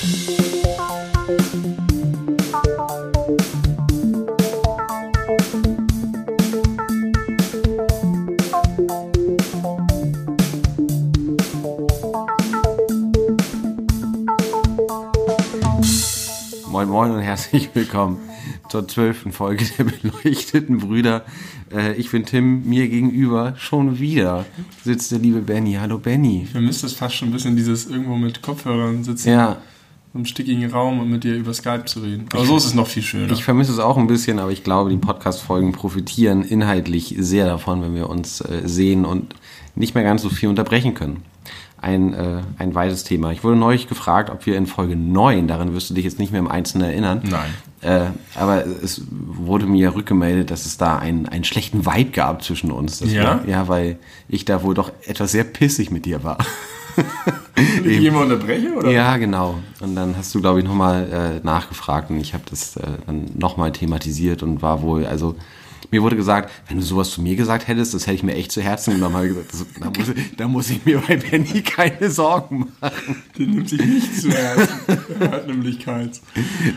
Moin Moin und herzlich willkommen zur zwölften Folge der beleuchteten Brüder. Äh, ich bin Tim, mir gegenüber schon wieder sitzt der liebe Benny. Hallo Benny. Ich vermisse das fast schon ein bisschen, dieses irgendwo mit Kopfhörern sitzen, Ja, im stickigen Raum und mit dir über Skype zu reden. Aber so ist es noch viel schöner. ich vermisse es auch ein bisschen, aber ich glaube, die Podcast-Folgen profitieren inhaltlich sehr davon, wenn wir uns äh, sehen und nicht mehr ganz so viel unterbrechen können. Ein, äh, ein weites Thema. Ich wurde neulich gefragt, ob wir in Folge 9, daran wirst du dich jetzt nicht mehr im Einzelnen erinnern, Nein. Äh, aber es wurde mir rückgemeldet, dass es da einen, einen schlechten Vibe gab zwischen uns. Das Ja? War, ja, weil ich da wohl doch etwas sehr pissig mit dir war. Ich jemand unterbrechen? Oder? Ja, genau. Und dann hast du, glaube ich, nochmal äh, nachgefragt und ich habe das äh, dann nochmal thematisiert und war wohl, also mir wurde gesagt, wenn du sowas zu mir gesagt hättest, das hätte ich mir echt zu Herzen genommen. Habe ich gesagt, das, da, muss, ich- da muss ich mir bei Benny keine Sorgen machen. Die nimmt sich nicht zu ernst. Er hat nämlich keins.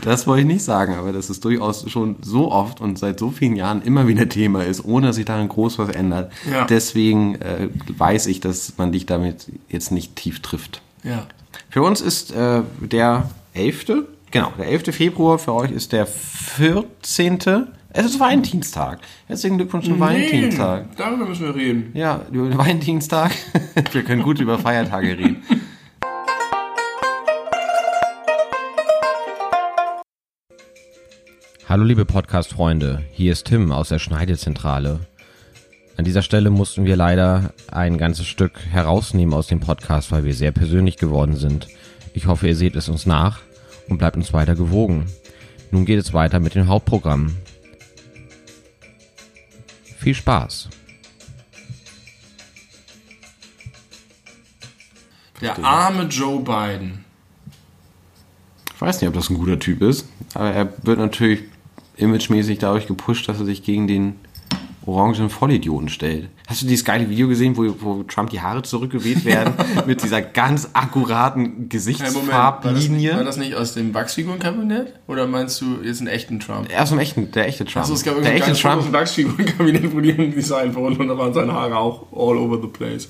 Das wollte ich nicht sagen, aber dass es durchaus schon so oft und seit so vielen Jahren immer wieder Thema ist, ohne dass sich daran groß was ändert. Ja. Deswegen äh, weiß ich, dass man dich damit jetzt nicht tief trifft. Ja. Für uns ist äh, der 11. Genau, der 11. Februar, für euch ist der 14. Es ist Valentinstag. Herzlichen Glückwunsch zum Valentinstag. Nee, darüber müssen wir reden. Ja, über den Valentinstag. Wir können gut über Feiertage reden. Hallo liebe Podcast-Freunde, hier ist Tim aus der Schneidezentrale. An dieser Stelle mussten wir leider ein ganzes Stück herausnehmen aus dem Podcast, weil wir sehr persönlich geworden sind. Ich hoffe, ihr seht es uns nach und bleibt uns weiter gewogen. Nun geht es weiter mit dem Hauptprogramm. Viel Spaß! Der arme Joe Biden. Ich weiß nicht, ob das ein guter Typ ist, aber er wird natürlich imagemäßig dadurch gepusht, dass er sich gegen den orangen Vollidioten stellt. Hast du dieses geile Video gesehen, wo, wo Trump die Haare zurückgeweht werden mit dieser ganz akkuraten Moment, war das, Gesichtsfarblinie? war das nicht aus dem Wachsfigurenkabinett? Oder meinst du jetzt einen echten Trump? er ist im echten, der echte Trump. Also es gab der echte Trump. aus dem Wachsfigurenkabinett, wo die designt wurden und da waren seine Haare auch all over the place.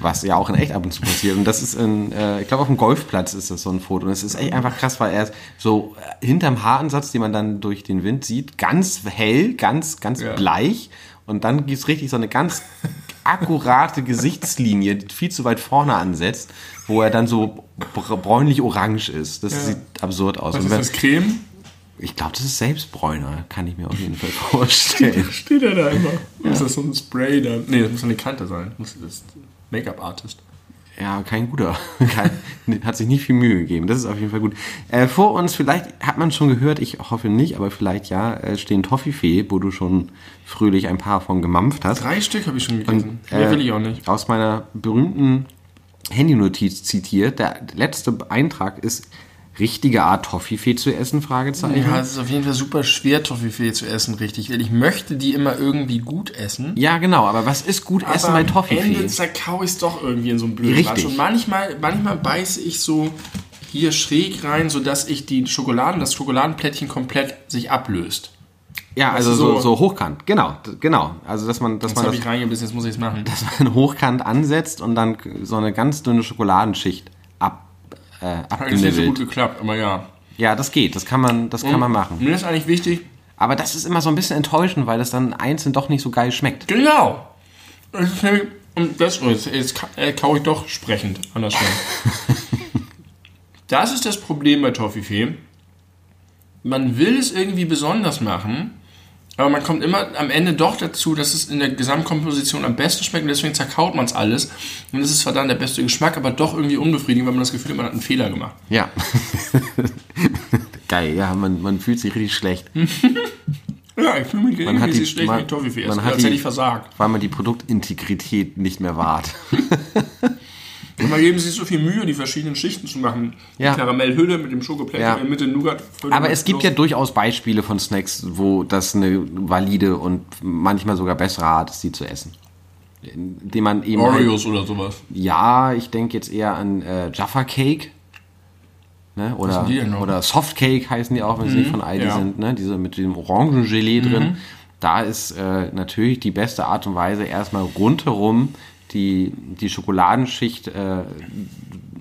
Was ja auch in echt ab und zu passiert. Und das ist in, äh, ich glaube auf dem Golfplatz ist das so ein Foto. Und es ist echt einfach krass, weil er ist so äh, hinterm Haaransatz, den man dann durch den Wind sieht, ganz hell, ganz, ganz Ja. bleich. Und dann gibt's richtig so eine ganz akkurate Gesichtslinie, die viel zu weit vorne ansetzt, wo er dann so br- bräunlich-orange ist. Das Ja. sieht absurd aus. Was ist das, Creme? ich glaube, das ist Selbstbräuner, kann ich mir auf jeden Fall vorstellen. Steht er da immer? Ist das so ein Spray dann? Nee, das muss eine Kante sein. Das ist Make-up-Artist. Ja, kein guter. Kein, hat sich nicht viel Mühe gegeben. Das ist auf jeden Fall gut. Äh, vor uns, vielleicht hat man schon gehört, ich hoffe nicht, aber vielleicht ja, äh, stehen Toffifee, wo du schon fröhlich ein paar von gemampft hast. Drei Stück habe ich schon gegessen. äh, Mehr will ich auch nicht. Aus meiner berühmten Handynotiz zitiert. Der letzte Eintrag ist richtige Art Toffifee zu essen? Fragezeichen. Ja, es ist auf jeden Fall super schwer, Toffifee zu essen, richtig. Weil ich möchte die immer irgendwie gut essen. Ja, genau. Aber was ist gut essen bei am Toffifee? Ende zerkau ich es doch irgendwie in so einem blöden Richtig. Und manchmal, manchmal beiße ich so hier schräg rein, sodass ich die Schokoladen, das Schokoladenplättchen komplett sich ablöst. Ja, also du, so, so- hochkant. Genau, genau. Also dass man, dass Jetzt man habe das ich reingebissen, jetzt muss ich es machen. dass man hochkant ansetzt und dann so eine ganz dünne Schokoladenschicht äh, Hat jetzt nicht so gut geklappt, aber ja. Ja, das geht, das kann man, das kann man machen. Mir ist eigentlich wichtig, Aber das ist immer so ein bisschen enttäuschend, weil das dann einzeln doch nicht so geil schmeckt. Genau. Das ist nämlich, und das, oh, jetzt, äh, kau ich doch sprechend andersrum. das ist das Problem bei Toffifee. Man will es irgendwie besonders machen, aber man kommt immer am Ende doch dazu, dass es in der Gesamtkomposition am besten schmeckt und deswegen zerkaut man es alles. Und es ist zwar dann der beste Geschmack, aber doch irgendwie unbefriedigend, weil man das Gefühl hat, man hat einen Fehler gemacht. Ja. geil, ja, man, man fühlt sich richtig schlecht. Ja, ich fühle mich Man hat die, schlecht man, mit Toffifee man hat als hätte die, ich versagt. weil man die Produktintegrität nicht mehr wahrt. Und man geben sich so viel Mühe, die verschiedenen Schichten zu machen. Ja. Die Karamellhülle mit dem Schokoplättchen Ja. in der Mitte Nougat. Aber es gibt ja durchaus Beispiele von Snacks, wo das eine valide und manchmal sogar bessere Art ist, die zu essen. Indem man eben. Oreos oder sowas. Ja, ich denke jetzt eher an äh, Jaffa Cake. Ne? Oder, sind die denn noch? Mhm. oder Softcake heißen die auch, wenn sie nicht von Aldi ja. sind. Ne? Diese mit dem Orangengelee Mhm. drin. Da ist äh, natürlich die beste Art und Weise, erstmal rundherum die, die Schokoladenschicht äh,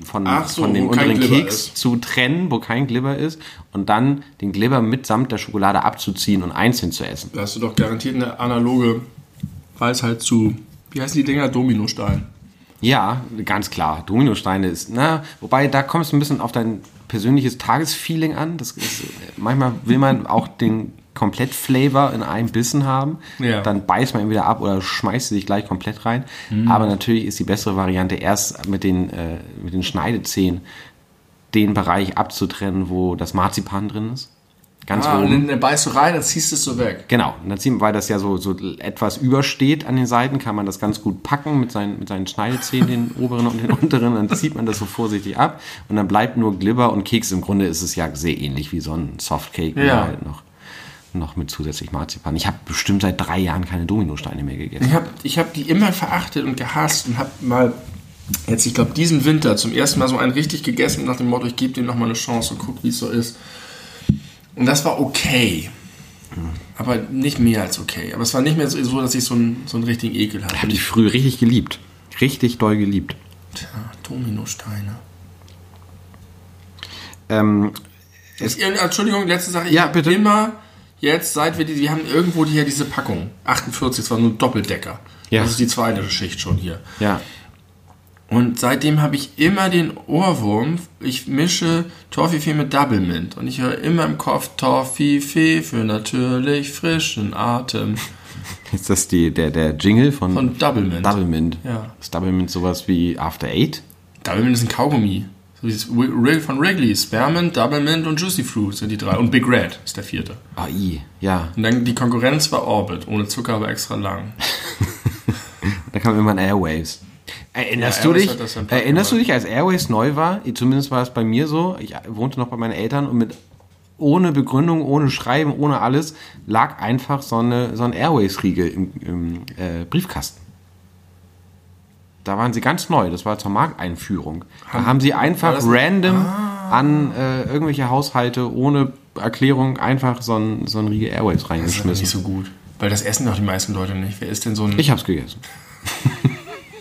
von, so, von dem unteren Keks ist. zu trennen, wo kein Glibber ist, und dann den Glibber mitsamt der Schokolade abzuziehen und einzeln zu essen. Da hast du doch garantiert eine analoge Weisheit zu, wie heißen die Dinger? Dominostein. Ja, ganz klar. Dominosteine ist, na, wobei da kommt es ein bisschen auf dein persönliches Tagesfeeling an. Das ist, manchmal will man auch den Komplett-Flavor in einem Bissen haben. Ja. Dann beißt man ihn wieder ab oder schmeißt sie sich gleich komplett rein. Aber natürlich ist die bessere Variante erst mit den, äh, mit den Schneidezähnen den Bereich abzutrennen, wo das Marzipan drin ist. Ganz Ah, oben. und dann beißt du rein, dann ziehst du es so weg. Genau, und dann ziehen, weil das ja so, so etwas übersteht an den Seiten, kann man das ganz gut packen mit seinen, mit seinen Schneidezähnen, den oberen und den unteren, dann zieht man das so vorsichtig ab und dann bleibt nur Glibber und Keks. Im Grunde ist es ja sehr ähnlich wie so ein Softcake, Ja. halt noch, noch mit zusätzlich Marzipan. Ich habe bestimmt seit drei Jahren keine Dominosteine mehr gegessen. Ich habe ich hab die immer verachtet und gehasst und habe mal jetzt, ich glaube, diesen Winter zum ersten Mal so einen richtig gegessen nach dem Motto, ich gebe dem nochmal eine Chance und guck, wie es so ist. Und das war okay. Aber nicht mehr als okay. Aber es war nicht mehr so, dass ich so einen, so einen richtigen Ekel hatte. Ich habe die früher richtig geliebt. Richtig doll geliebt. Tja, Dominosteine. Ähm, Es, Entschuldigung, letzte Sache. Ich Ja, bitte. immer jetzt, seit wir die, wir haben irgendwo hier diese Packung. 48, das war nur Doppeldecker. Ja. Das ist die zweite Schicht schon hier. ja, Und seitdem habe ich immer den Ohrwurm, ich mische Toffifee mit Double Mint. Und ich höre immer im Kopf Toffifee für natürlich frischen Atem. ist das die, der, der Jingle von, Von Double Mint. Double Mint? Ja. Ist Double Mint sowas wie After Eight? Double Mint ist ein Kaugummi. Von Wrigley. Spearmint, Double Mint und Juicy Fruit sind die drei. Und Big Red ist der vierte. Ah, i, ja. Und dann die Konkurrenz war Orbit. Ohne Zucker, aber extra lang. Da kam immer ein Airwaves. Erinnerst Ja, du dich? Erinnerst du dich, als Airwaves neu war? Zumindest war es bei mir so. Ich wohnte noch bei meinen Eltern und mit ohne Begründung, ohne Schreiben, ohne alles lag einfach so, eine, so ein Airwaves-Riegel im, im äh, Briefkasten. Da waren sie ganz neu. Das war zur Markteinführung. Da haben sie einfach random an äh, irgendwelche Haushalte ohne Erklärung einfach so ein, so ein Riegel Airwaves Das ist reingeschmissen. nicht so gut. Weil das essen doch die meisten Leute nicht. Wer ist denn so ein... Ich hab's gegessen.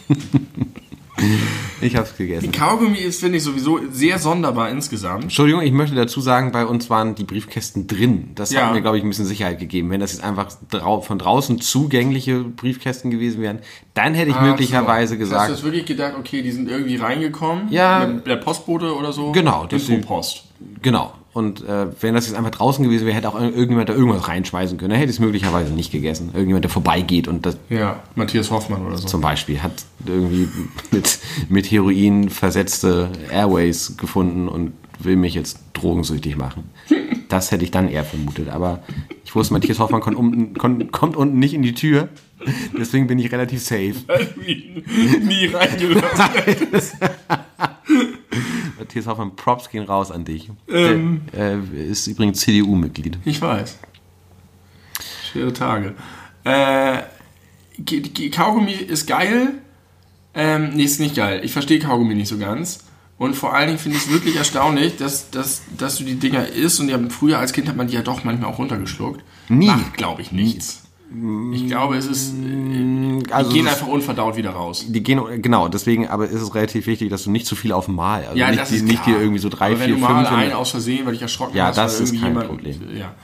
ich hab's gegessen. Kaugummi ist, finde ich, sowieso sehr sonderbar insgesamt. Entschuldigung, ich möchte dazu sagen, bei uns waren die Briefkästen drin. Das Ja. hat mir, glaube ich, ein bisschen Sicherheit gegeben. Wenn das jetzt einfach drau von draußen zugängliche Briefkästen gewesen wären, dann hätte ich möglicherweise Ach so. gesagt, Hast du jetzt wirklich gedacht, okay, die sind irgendwie reingekommen? Ja. Mit der Postbote oder so? Genau, Infopost. genau. Und äh, wenn das jetzt einfach draußen gewesen wäre, hätte auch irgendjemand da irgendwas reinschmeißen können. Dann hätte ich es möglicherweise nicht gegessen. Irgendjemand, der vorbeigeht und das Ja, Matthias Hoffmann oder so. zum Beispiel hat irgendwie mit, mit Heroin versetzte Airways gefunden und will mich jetzt drogensüchtig machen. Das hätte ich dann eher vermutet. Aber ich wusste, Matthias Hoffmann kommt, unten, kommt, kommt unten nicht in die Tür. Deswegen bin ich relativ safe. Nie reingelassen. Hoffmann, Props gehen raus an dich. Ähm. Der äh, ist übrigens CDU-Mitglied. Ich weiß. Schwere Tage. Äh, Kaugummi ist geil. Ähm, nee, ist nicht geil. Ich verstehe Kaugummi nicht so ganz. Und vor allen Dingen finde ich es wirklich erstaunlich, dass, dass, dass du die Dinger isst und ja, früher als Kind hat man die ja doch manchmal auch runtergeschluckt. Nie. Macht, glaube ich, nichts. Ich glaube, es ist. Die Also gehen einfach unverdaut wieder raus. Die gehen, genau, deswegen, aber ist es relativ wichtig, dass du nicht zu viel auf Mal, also Ja, nicht, das die- ist nicht klar. dir irgendwie so drei, Aber wenn vier, du mal fünf. einen aus Versehen, weil ich erschrocken Ja, hast, das ist kein jemand- Problem. Ja.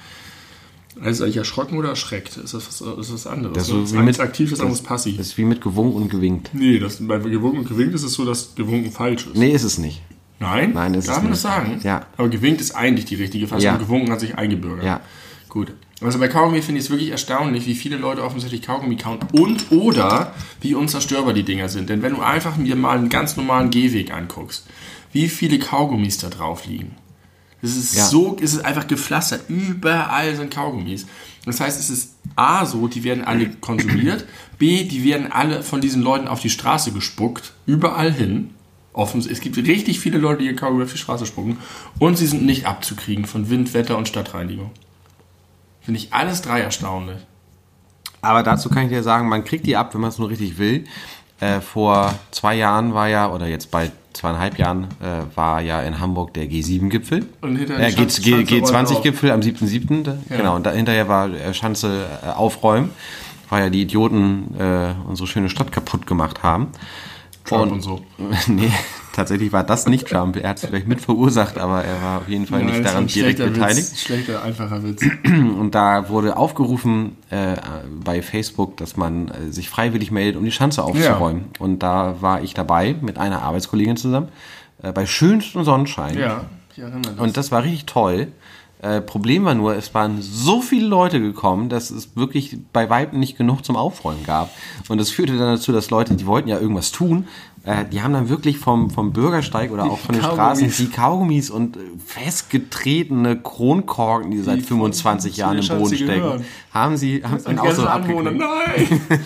Also eigentlich erschrocken oder erschreckt? Ist das was, ist das anderes? Das ist ne? so das wie eine mit- ist aktiv, das andere ist passiv. Das ist wie mit gewunken und gewinkt. nee, das, bei gewunken und gewinkt ist es so, dass gewunken falsch ist. Nee, ist es nicht. Nein? Nein, ist Darf es man nicht. das sagen? Ja. Aber gewinkt ist eigentlich die richtige Fassung. Ja. Gewunken hat sich eingebürgert. Ja. Gut. Also bei Kaugummi finde ich es wirklich erstaunlich, wie viele Leute offensichtlich Kaugummi kauen und oder wie unzerstörbar die Dinger sind. Denn wenn du einfach mir mal einen ganz normalen Gehweg anguckst, wie viele Kaugummis da drauf liegen. Es ist Ja. so, es ist einfach gepflastert. Überall sind Kaugummis. Das heißt, es ist A so, die werden alle konsumiert. B, die werden alle von diesen Leuten auf die Straße gespuckt. Überall hin. Es gibt richtig viele Leute, die ihr Kaugummi auf die Straße spucken. Und sie sind nicht abzukriegen von Wind, Wetter und Stadtreinigung. Finde ich alles drei erstaunlich. Aber dazu kann ich dir sagen, man kriegt die ab, wenn man es nur richtig will. Äh, vor zwei Jahren war ja, oder jetzt bald zweieinhalb Jahren, äh, war ja in Hamburg der G7-Gipfel. Und hinter äh, die G, Schanze- G, Schanze räumt G20-Gipfel am 7.7. da- Genau, und da, hinterher war äh, Schanze äh, aufräumen, weil ja die Idioten äh, unsere schöne Stadt kaputt gemacht haben. Trump und so. nee, tatsächlich war das nicht Trump. Er hat es vielleicht mit verursacht, aber er war auf jeden Fall Nein, nicht daran direkt beteiligt. Witz, schlechter, einfacher Witz. Und da wurde aufgerufen äh, bei Facebook, dass man äh, sich freiwillig meldet, um die Schanze aufzuräumen. Und da war ich dabei mit einer Arbeitskollegin zusammen äh, bei schönstem Sonnenschein. Ja, ich erinnere mich. Und das war richtig toll. Äh, Problem war nur, es waren so viele Leute gekommen, dass es wirklich bei Weitem nicht genug zum Aufräumen gab. Und das führte dann dazu, dass Leute, die wollten ja irgendwas tun, äh, die haben dann wirklich vom, vom Bürgersteig oder auch von den. Straßen die Kaugummis und äh, festgetretene Kronkorken, die seit Die von- 25 zu Jahren im Boden stecken, gehören. haben sie haben Und auch so Anwohner, nein!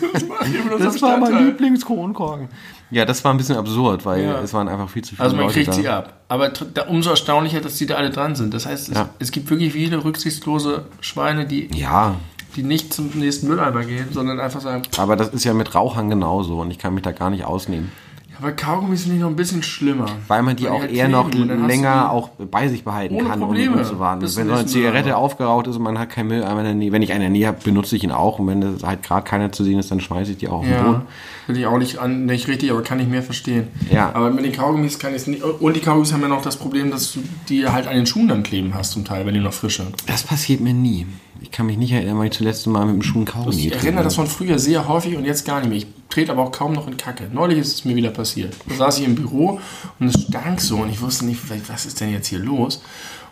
Das war mein? Lieblingskronkorken. Ja, das war ein bisschen absurd, weil Ja. es waren einfach viel zu viele Also man Leute kriegt da. sie ab. Aber umso erstaunlicher, dass die da alle dran sind. Das heißt, es, Ja. es gibt wirklich viele rücksichtslose Schweine, die, Ja, die nicht zum nächsten Mülleimer gehen, sondern einfach sagen, aber das ist ja mit Rauchern genauso und ich kann mich da gar nicht ausnehmen. Aber Kaugummis ich noch ein bisschen schlimmer. Weil man die auch halt eher kleben noch länger die- auch bei sich behalten kann, Probleme. um, zu warten. Wenn so eine Zigarette aufgeraucht ist und man hat keinen Nähe, wenn ich einen in der Nähe habe, benutze ich ihn auch und wenn da halt gerade keiner zu sehen ist, dann schmeiße ich die auch auf den Ja, Boden. finde ich auch nicht, an, nicht richtig, aber kann ich mehr verstehen. Ja. Aber mit den Kaugummis kann ich es nicht. Und die Kaugummis haben ja noch das Problem, dass du die halt an den Schuhen dann kleben hast zum Teil, wenn die noch frisch sind. Das passiert mir nie. Ich kann mich nicht erinnern, weil ich zuletzt mal mit dem Schuh einen Kaugummi Ich erinnere das von früher sehr häufig und jetzt gar nicht mehr. Ich trete aber auch kaum noch in Kacke. Neulich ist es mir wieder passiert. Da saß ich im Büro und es stank so und ich wusste nicht, was ist denn jetzt hier los?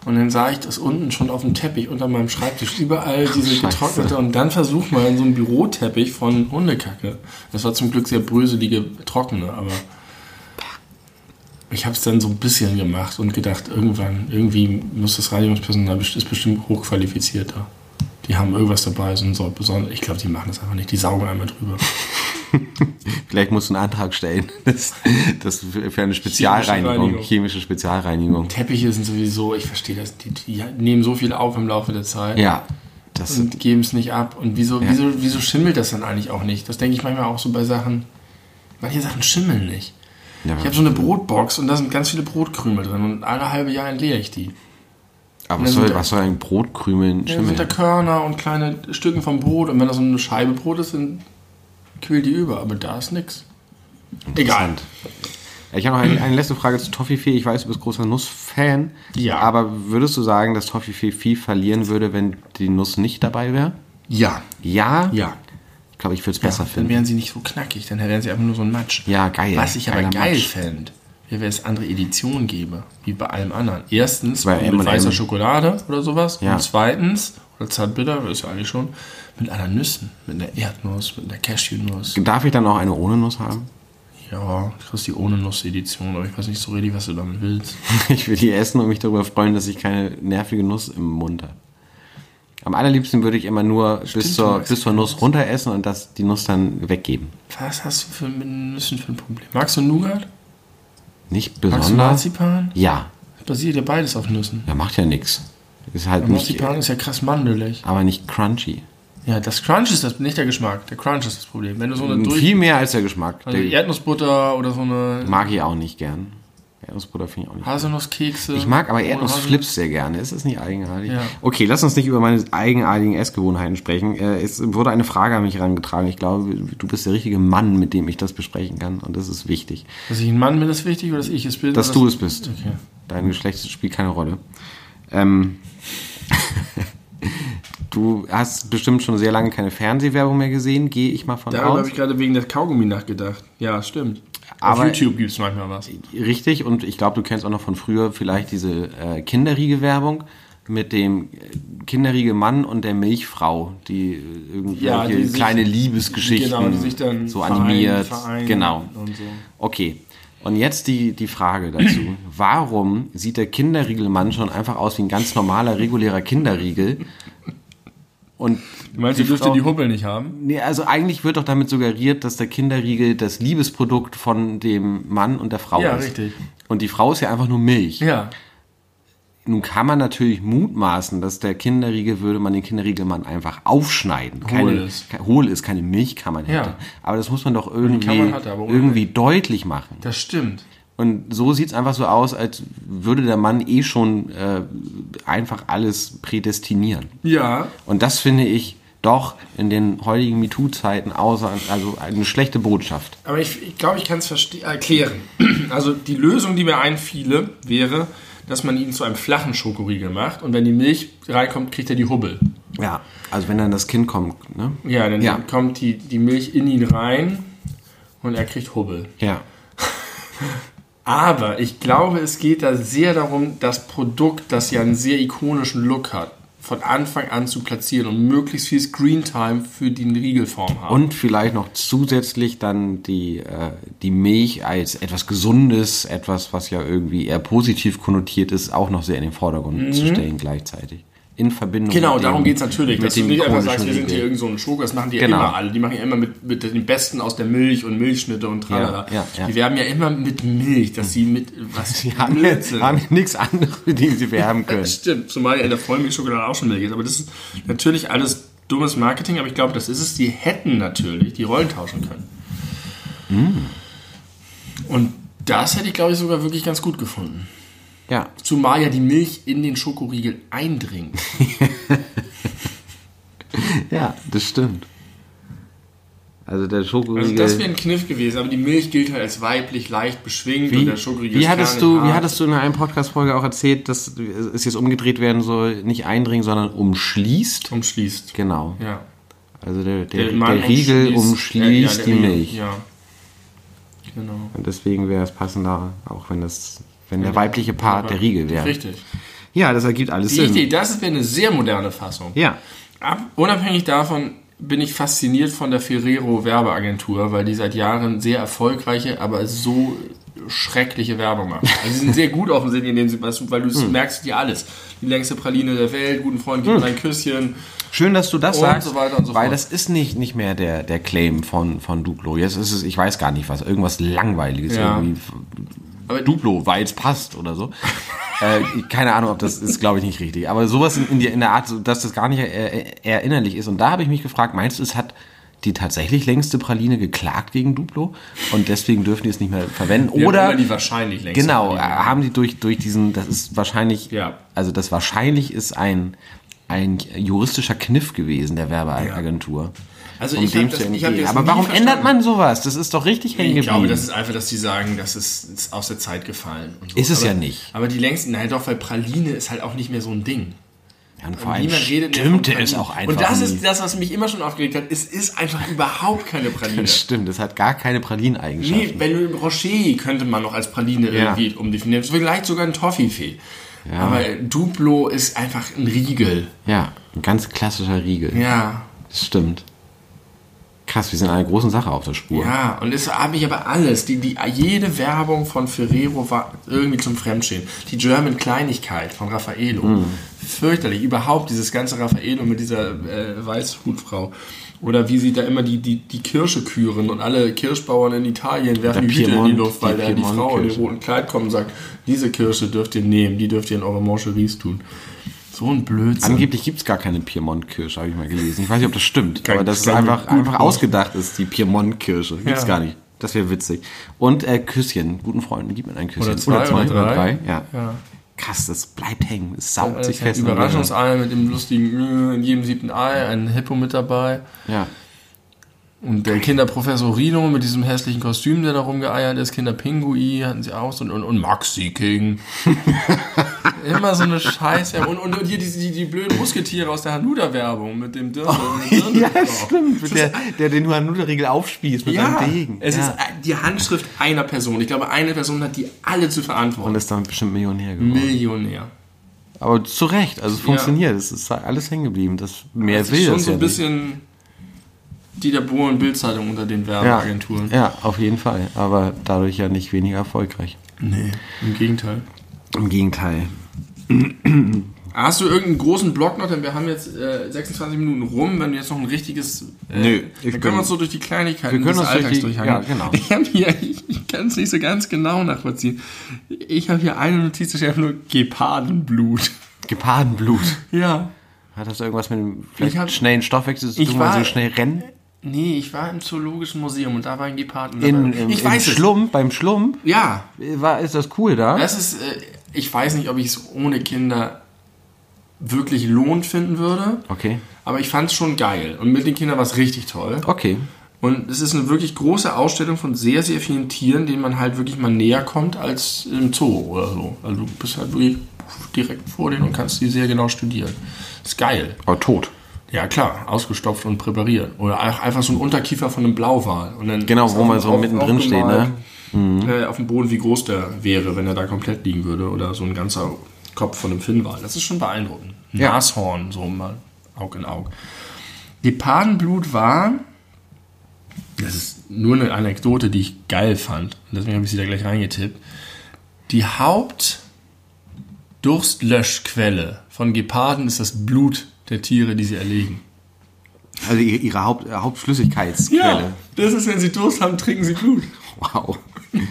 Und dann sah ich das unten schon auf dem Teppich unter meinem Schreibtisch. Überall diese Scheiße. getrocknete und dann versuch mal in so einem Büroteppich von Hundekacke. Das war zum Glück sehr bröselige, trockene, aber ich habe es dann so ein bisschen gemacht und gedacht, irgendwann, irgendwie muss das Reinigungspersonal ist bestimmt hochqualifizierter. Die haben irgendwas dabei, so ein so besonders. Ich glaube, die machen das einfach nicht. Die saugen einmal drüber. Vielleicht musst du einen Antrag stellen. Das, das für eine Spezialreinigung, Reinigung. chemische Spezialreinigung. Teppiche sind sowieso, ich verstehe das, die, die nehmen so viel auf im Laufe der Zeit Ja, das und geben es nicht ab. Und wieso, wieso, wieso schimmelt das dann eigentlich auch nicht? Das denke ich manchmal auch so bei Sachen. Manche Sachen schimmeln nicht. ja, Ich habe so eine Brotbox und da sind ganz viele Brotkrümel drin und alle halbe Jahr entleere ich die. Aber dann was soll, da- was soll ein Brotkrümeln Ja, sind da schimmeln? Körner und kleine Stücken vom Brot und wenn da so eine Scheibe Brot ist, dann quillt die über. Aber da ist nix. Egal. Ich habe noch eine, eine letzte Frage zu Toffifee. Ich weiß, du bist großer Nussfan. Ja. Aber würdest du sagen, dass Toffifee viel verlieren würde, wenn die Nuss nicht dabei wäre? Ja. Ja? Ja. Ich glaube, ich würde es besser Dann finden. wären sie nicht so knackig, dann wären sie einfach nur so ein Matsch. Ja, geil. Was ich aber geil fände, wäre, wenn es andere Editionen gäbe, wie bei allem anderen. Erstens Bei mit M&M. weißer Schokolade oder sowas. Ja. Und zweitens, oder Zartbitter, ist ja eigentlich schon, mit einer Nüssen. Mit einer Erdnuss, mit einer Cashewnuss. Darf ich dann auch eine ohne Nuss haben? Ja, du kriegst die ohne Nuss-Edition, aber ich weiß nicht so richtig, was du damit willst. Ich will die essen und mich darüber freuen, dass ich keine nervige Nuss im Mund habe. Am allerliebsten würde ich immer nur bis du zur, bis zur Nuss runter essen und das, die Nuss dann weggeben. Was hast du für, mit Nüssen für ein Problem? Magst du Nougat? Nicht besonders. Marzipan? Ja, Basiert ja beides auf Nüssen. ja, macht ja nichts. Ist halt Aber nicht, Marzipan ist ja krass mandelig. aber nicht crunchy. Ja, das Crunch ist das, nicht der Geschmack. Der Crunch ist das Problem. Wenn du so eine durch... Viel mehr als der Geschmack. Also Der Erdnussbutter oder so eine mag ich auch nicht gern. Erdnussbutter finde ich auch nicht. Haselnusskekse. Ich mag aber ohne Erdnussflips sehr gerne. Ist das nicht eigenartig? Ja. Okay, lass uns nicht über meine eigenartigen Essgewohnheiten sprechen. Äh, Es wurde eine Frage an mich herangetragen. Ich glaube, du bist der richtige Mann, mit dem ich das besprechen kann. Und das ist wichtig. Dass ich ein Mann bin, ist wichtig oder dass ich es bin? Dass du es bist. Okay. Dein Geschlecht spielt keine Rolle. Ähm, du hast bestimmt schon sehr lange keine Fernsehwerbung mehr gesehen, gehe ich mal von Darüber aus. habe ich gerade wegen der Kaugummi nachgedacht. Ja, stimmt. Aber- Auf YouTube gibt es manchmal was. Richtig, und ich glaube, du kennst auch noch von früher vielleicht diese äh, Kinderriegel-Werbung mit dem äh, Kinderriegel-Mann und der Milchfrau, die äh, irgendwelche Ja, die sich- kleine Liebesgeschichten Genau, die sich dann so vereinen, animiert. vereinen genau. und so. Okay. Und jetzt die, die Frage dazu. Warum sieht der Kinderriegelmann schon einfach aus wie ein ganz normaler, regulärer Kinderriegel? Und Du meinst, ihr die dürft Frau- die Huppel nicht haben? Nee, also eigentlich wird doch damit suggeriert, dass der Kinderriegel das Liebesprodukt von dem Mann und der Frau Ja, ist. richtig. Und die Frau ist ja einfach nur Milch. Ja. nun kann man natürlich mutmaßen, dass der Kinderriegel würde man den Kinderriegelmann einfach aufschneiden. Keine, Hohl ist. ke- Hohl ist, keine Milchkammer hätte. Ja. Aber das muss man doch irgendwie, ohne irgendwie deutlich machen. Das stimmt. Und so sieht's einfach so aus, als würde der Mann eh schon äh, einfach alles prädestinieren. Ja, Und das finde ich doch in den heutigen MeToo-Zeiten außer, also eine schlechte Botschaft. aber ich, ich glaube, ich kann es erklären. Also die Lösung, die mir einfiele, wäre, dass man ihn zu einem flachen Schokoriegel macht und wenn die Milch reinkommt, kriegt er die Hubbel. Ja, also wenn dann das Kind kommt, ne? Ja, dann Ja. kommt die, die Milch in ihn rein und er kriegt Hubbel. Ja. Aber ich glaube, es geht da sehr darum, das Produkt, das ja einen sehr ikonischen Look hat, von Anfang an zu platzieren und möglichst viel Screentime für die Riegelform haben. Und vielleicht noch zusätzlich dann die, äh, die Milch als etwas Gesundes, etwas, was ja irgendwie eher positiv konnotiert ist, auch noch sehr in den Vordergrund zu stellen gleichzeitig. In Verbindung Genau, mit dem- darum geht es natürlich. mit Dass du nicht einfach sagst, wir sind hier irgend so ein Schoko, das machen die ja Genau. immer alle. Die machen ja immer mit, mit den Besten aus der Milch und Milchschnitte und tralala. Ja, ja, ja. Die werben ja immer mit Milch, dass sie mit, was Die haben, Blödsinn. haben nichts anderes, mit dem sie werben können. Stimmt, zumal ja in der Vollmilchschokolade auch schon Milch ist. Aber das ist natürlich alles dummes Marketing, aber ich glaube, das ist es. Die hätten natürlich die Rollen tauschen können. Mm. Und das hätte ich, glaube ich, sogar wirklich ganz gut gefunden. Ja, Zumal ja die Milch in den Schokoriegel eindringt. ja, das stimmt. Also der Schokoriegel. Also das wäre ein Kniff gewesen, aber die Milch gilt halt als weiblich, leicht beschwingt und Wie, der Schokoriegel wie, ist hattest du, wie hattest du in einer Podcast-Folge auch erzählt, dass es jetzt umgedreht werden soll, nicht eindringen, sondern umschließt? umschließt. Genau. Ja. Also der, der, der, Mann Riegel umschließt ja, die der Riegel, Milch. Ja. Genau. Und deswegen wäre es passender, auch wenn das, wenn der weibliche Part der Riegel wäre. Richtig. Ja, das ergibt alles Die Sinn. Idee, das wäre eine sehr moderne Fassung. Ja. Ab, unabhängig davon bin ich fasziniert von der Ferrero Werbeagentur, weil die seit Jahren sehr erfolgreiche, aber so schreckliche Werbung machen. Also sie sind sehr gut offensichtlich, indem sie, weil du Hm. merkst dir alles. Die längste Praline der Welt, guten Freund, gib mir ein Küsschen. Schön, dass du das Und sagst, so weiter und so weil fort. das ist nicht, nicht mehr der, der Claim von, von Duplo. Jetzt ist es, ich weiß gar nicht was, irgendwas Langweiliges Ja. irgendwie. Aber Duplo, weil es passt oder so. äh, keine Ahnung, ob das ist, glaube ich, nicht richtig. Aber sowas in, in, der, in der Art, dass das gar nicht äh, erinnerlich ist. Und da habe ich mich gefragt, meinst du, es hat die tatsächlich längste Praline geklagt gegen Duplo und deswegen dürfen die es nicht mehr verwenden? Haben Oder die wahrscheinlich längste genau, äh, Praline. haben die durch, durch diesen, das ist wahrscheinlich, Ja. also das wahrscheinlich ist ein, ein juristischer Kniff gewesen der Werbeagentur. Also um ich dem zu das, ich entgehen. Aber warum verstanden. ändert man sowas? Das ist doch richtig hängen Ich glaube, geblieben. das ist einfach, dass die sagen, das ist, ist aus der Zeit gefallen. So. Ist es aber, ja nicht. Aber die längsten, nein doch, weil Praline ist halt auch nicht mehr so ein Ding. Ja, und vor allem Niemand redet stimmte es auch einfach Und das nie. ist das, was mich immer schon aufgeregt hat. Es ist einfach überhaupt keine Praline. Das stimmt, es hat gar keine Pralineneigenschaften. Nee, wenn du Rocher könnte man noch als Praline Ja. irgendwie umdefinieren. Vielleicht sogar ein Toffifee. Aber Duplo ist einfach ein Riegel. Ja, ein ganz klassischer Riegel. Ja. Das stimmt. Krass, wir sind einer großen Sache auf der Spur. Ja, und es habe ich aber alles. Die, die, jede Werbung von Ferrero war irgendwie zum Fremdschämen. Die German Kleinigkeit von Raffaello. Mhm. Fürchterlich. Überhaupt dieses ganze Raffaello mit dieser äh, Weißhutfrau. Oder wie sie da immer die, die, die Kirsche küren und alle Kirschbauern in Italien werfen Der die Hüte in die Luft, weil die da die Frau in dem roten Kleid kommt und sagt, diese Kirsche dürft ihr nehmen, die dürft ihr in eure Moncheries tun. So ein Blödsinn. Angeblich gibt es gar keine Piemont-Kirsche, habe ich mal gelesen. Ich weiß nicht, ob das stimmt, Kein- aber dass es einfach, einfach ausgedacht ist, die Piemont-Kirsche. Gibt's Ja. gar nicht. Das wäre witzig. Und äh, Küsschen, guten Freunden, gib mir ein Küsschen. Oder zwei oder drei. Ja. Ja. Krass, das bleibt hängen. Es saugt Alles sich ein fest. Überraschungsei mit dem lustigen äh, in jedem siebten Ei, ein Hippo mit dabei. Ja. Und der Kinderprofessor Rino mit diesem hässlichen Kostüm, der da rumgeeiert ist, Kinderpingui hatten sie auch so und, und Maxi King. Immer so eine Scheiße. Und, und, und hier die, die, die blöden Musketiere aus der Hanuda-Werbung mit dem Dirndl. dem Ja, stimmt. Der, der den Hanuta-Riegel aufspießt mit Ja, seinem Degen. es ja. ist die Handschrift einer Person. Ich glaube, eine Person hat die alle zu Und verantworten. ist dann bestimmt Millionär geworden. Millionär. Aber zu Recht, also es funktioniert. Es ist alles hängen geblieben. Das mehr Das will ist schon das so ja ein bisschen Dieter Bohlen und Bildzeitung unter den. Werbeagenturen. Ja, ja, auf jeden Fall. Aber dadurch ja nicht weniger erfolgreich. Nee, im Gegenteil. Im Gegenteil. Hast du irgendeinen großen Block noch? Denn wir haben jetzt äh, 26 Minuten rum. Wenn du jetzt noch ein richtiges. Äh, Nö, ich wir können bin- uns so durch die Kleinigkeiten Wir können des uns durch Alltags die- durchhangeln. ja, genau. Ich habe hier, ich, ich kann es nicht so ganz genau nachvollziehen. Ich habe hier eine Notiz, steht einfach nur Gepardenblut. Gepardenblut. Ja. Hat das irgendwas mit dem vielleicht Ich hab- schnellen Stoffwechsel zu Ich tun, weil so schnell rennen? Nee, ich war im Zoologischen Museum und da war ein Geparden. In, im, ich im weiß es. Schlump, beim Schlump, Ja, war, ist das cool da? das ist. Äh, ich weiß nicht, ob ich es ohne Kinder wirklich lohnt finden würde. Okay, Aber ich fand es schon geil. Und mit den Kindern war es richtig toll. okay. Und es ist eine wirklich große Ausstellung von sehr, sehr vielen Tieren, denen man halt wirklich mal näher kommt als im Zoo oder so. Also du bist halt wirklich direkt vor denen und kannst die sehr genau studieren. Ist geil. Aber tot. Ja klar, ausgestopft und präpariert. Oder einfach so ein Unterkiefer von einem Blauwal. Und dann Genau, wo man so auf- mittendrin steht, ne? äh, auf dem Boden, wie groß der wäre, wenn er da komplett liegen würde. Oder so ein ganzer Kopf von einem Finnwal. Das ist schon beeindruckend. Ein Ja. Nashorn, so mal Aug in Aug. Gepardenblut war, das ist nur eine Anekdote, die ich geil fand. Und deswegen habe ich sie da gleich reingetippt. Die Hauptdurstlöschquelle von Geparden ist das Blut der Tiere, die sie erlegen. Also ihre, Haupt, Hauptflüssigkeitsquelle. das ist, wenn sie Durst haben, trinken sie Blut. Wow.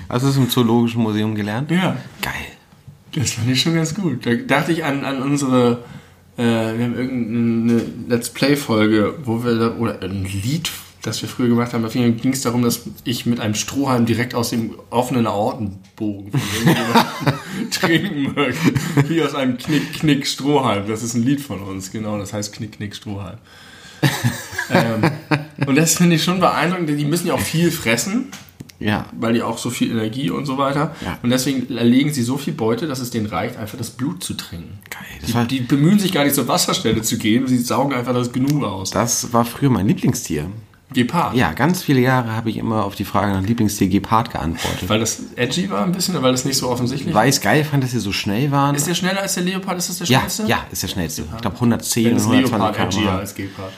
Hast du das im Zoologischen Museum gelernt? Ja. Geil. Das fand ich schon ganz gut. Da dachte ich an, an unsere, äh, wir haben irgendeine Let's Play-Folge, wo wir, da, oder ein Lied, das wir früher gemacht haben, da ging es darum, dass ich mit einem Strohhalm direkt aus dem offenen Aortenbogen trinken möchte. Wie aus einem Knick-Knick-Strohhalm. Das ist ein Lied von uns, genau, das heißt Knick-Knick-Strohhalm. ähm, und das finde ich schon beeindruckend, denn die müssen ja auch viel fressen Ja. weil die auch so viel Energie und so weiter. Ja. Und deswegen erlegen sie so viel Beute, dass es denen reicht, einfach das Blut zu trinken. Geil. Die, die bemühen sich gar nicht zur Wasserstelle zu gehen, sie saugen einfach das Genug aus. das war früher mein Lieblingstier. Gepard. Ja, ganz viele Jahre habe ich immer auf die Frage nach Lieblingstier Gepard geantwortet. Weil das edgy war ein bisschen, oder weil das nicht so offensichtlich war. Weil ich es geil fand, dass sie so schnell waren. Ist der schneller als der Leopard? Ist das der ja, schnellste? ja, ist der schnellste. Ich glaube 110 Dann und ist 120 Leopard edgier als Gepard.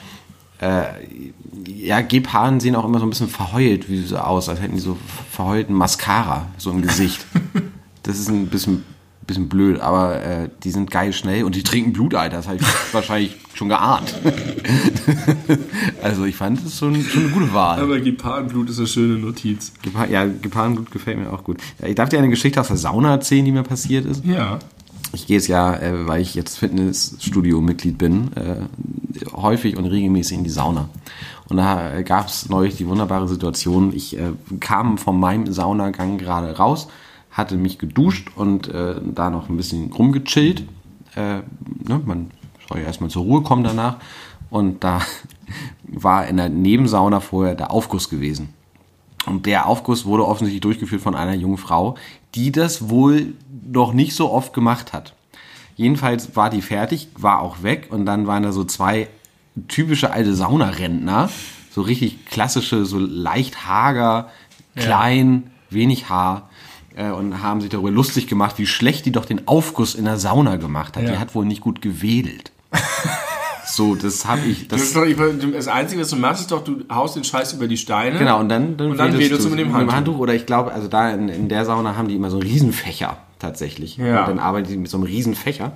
Ja, Geparden sehen auch immer so ein bisschen verheult wie so aus, als hätten die so verheulten Mascara so im Gesicht. das ist ein bisschen, bisschen blöd, aber äh, die sind geil schnell und die trinken Blut, Alter. Das habe ich wahrscheinlich schon geahnt. also ich fand das schon, schon eine gute Wahl. Aber Gepardenblut ist eine schöne Notiz. Gepa ja, Gepardenblut gefällt mir auch gut. Ich darf dir eine Geschichte aus der Sauna erzählen, die mir passiert ist. Ja. Ich gehe es ja, äh, weil ich jetzt Fitnessstudio-Mitglied bin, äh, häufig und regelmäßig in die Sauna. Und da äh, gab es neulich die wunderbare Situation, ich äh, kam von meinem Saunagang gerade raus, hatte mich geduscht und äh, da noch ein bisschen rumgechillt. Äh, ne, man soll ja erstmal zur Ruhe kommen danach. Und da war in der Nebensauna vorher der Aufguss gewesen. Und der Aufguss wurde offensichtlich durchgeführt von einer jungen Frau, die das wohl noch nicht so oft gemacht hat. Jedenfalls war die fertig, war auch weg und dann waren da so zwei typische alte Saunarentner, so richtig klassische, so leicht hager, klein, wenig Haar äh, und haben sich darüber lustig gemacht, wie schlecht die doch den Aufguss in der Sauna gemacht hat. Ja. Die hat wohl nicht gut gewedelt. so, das habe ich, Das, ist doch, das Einzige, was du machst, ist doch, du haust den Scheiß über die Steine. Genau, und dann, dann, Und dann wedelst du es mit dem Handtuch. Oder ich glaube, also da in, in der Sauna haben die immer so einen Riesenfächer tatsächlich. Ja. Und dann arbeiten die mit so einem Riesenfächer.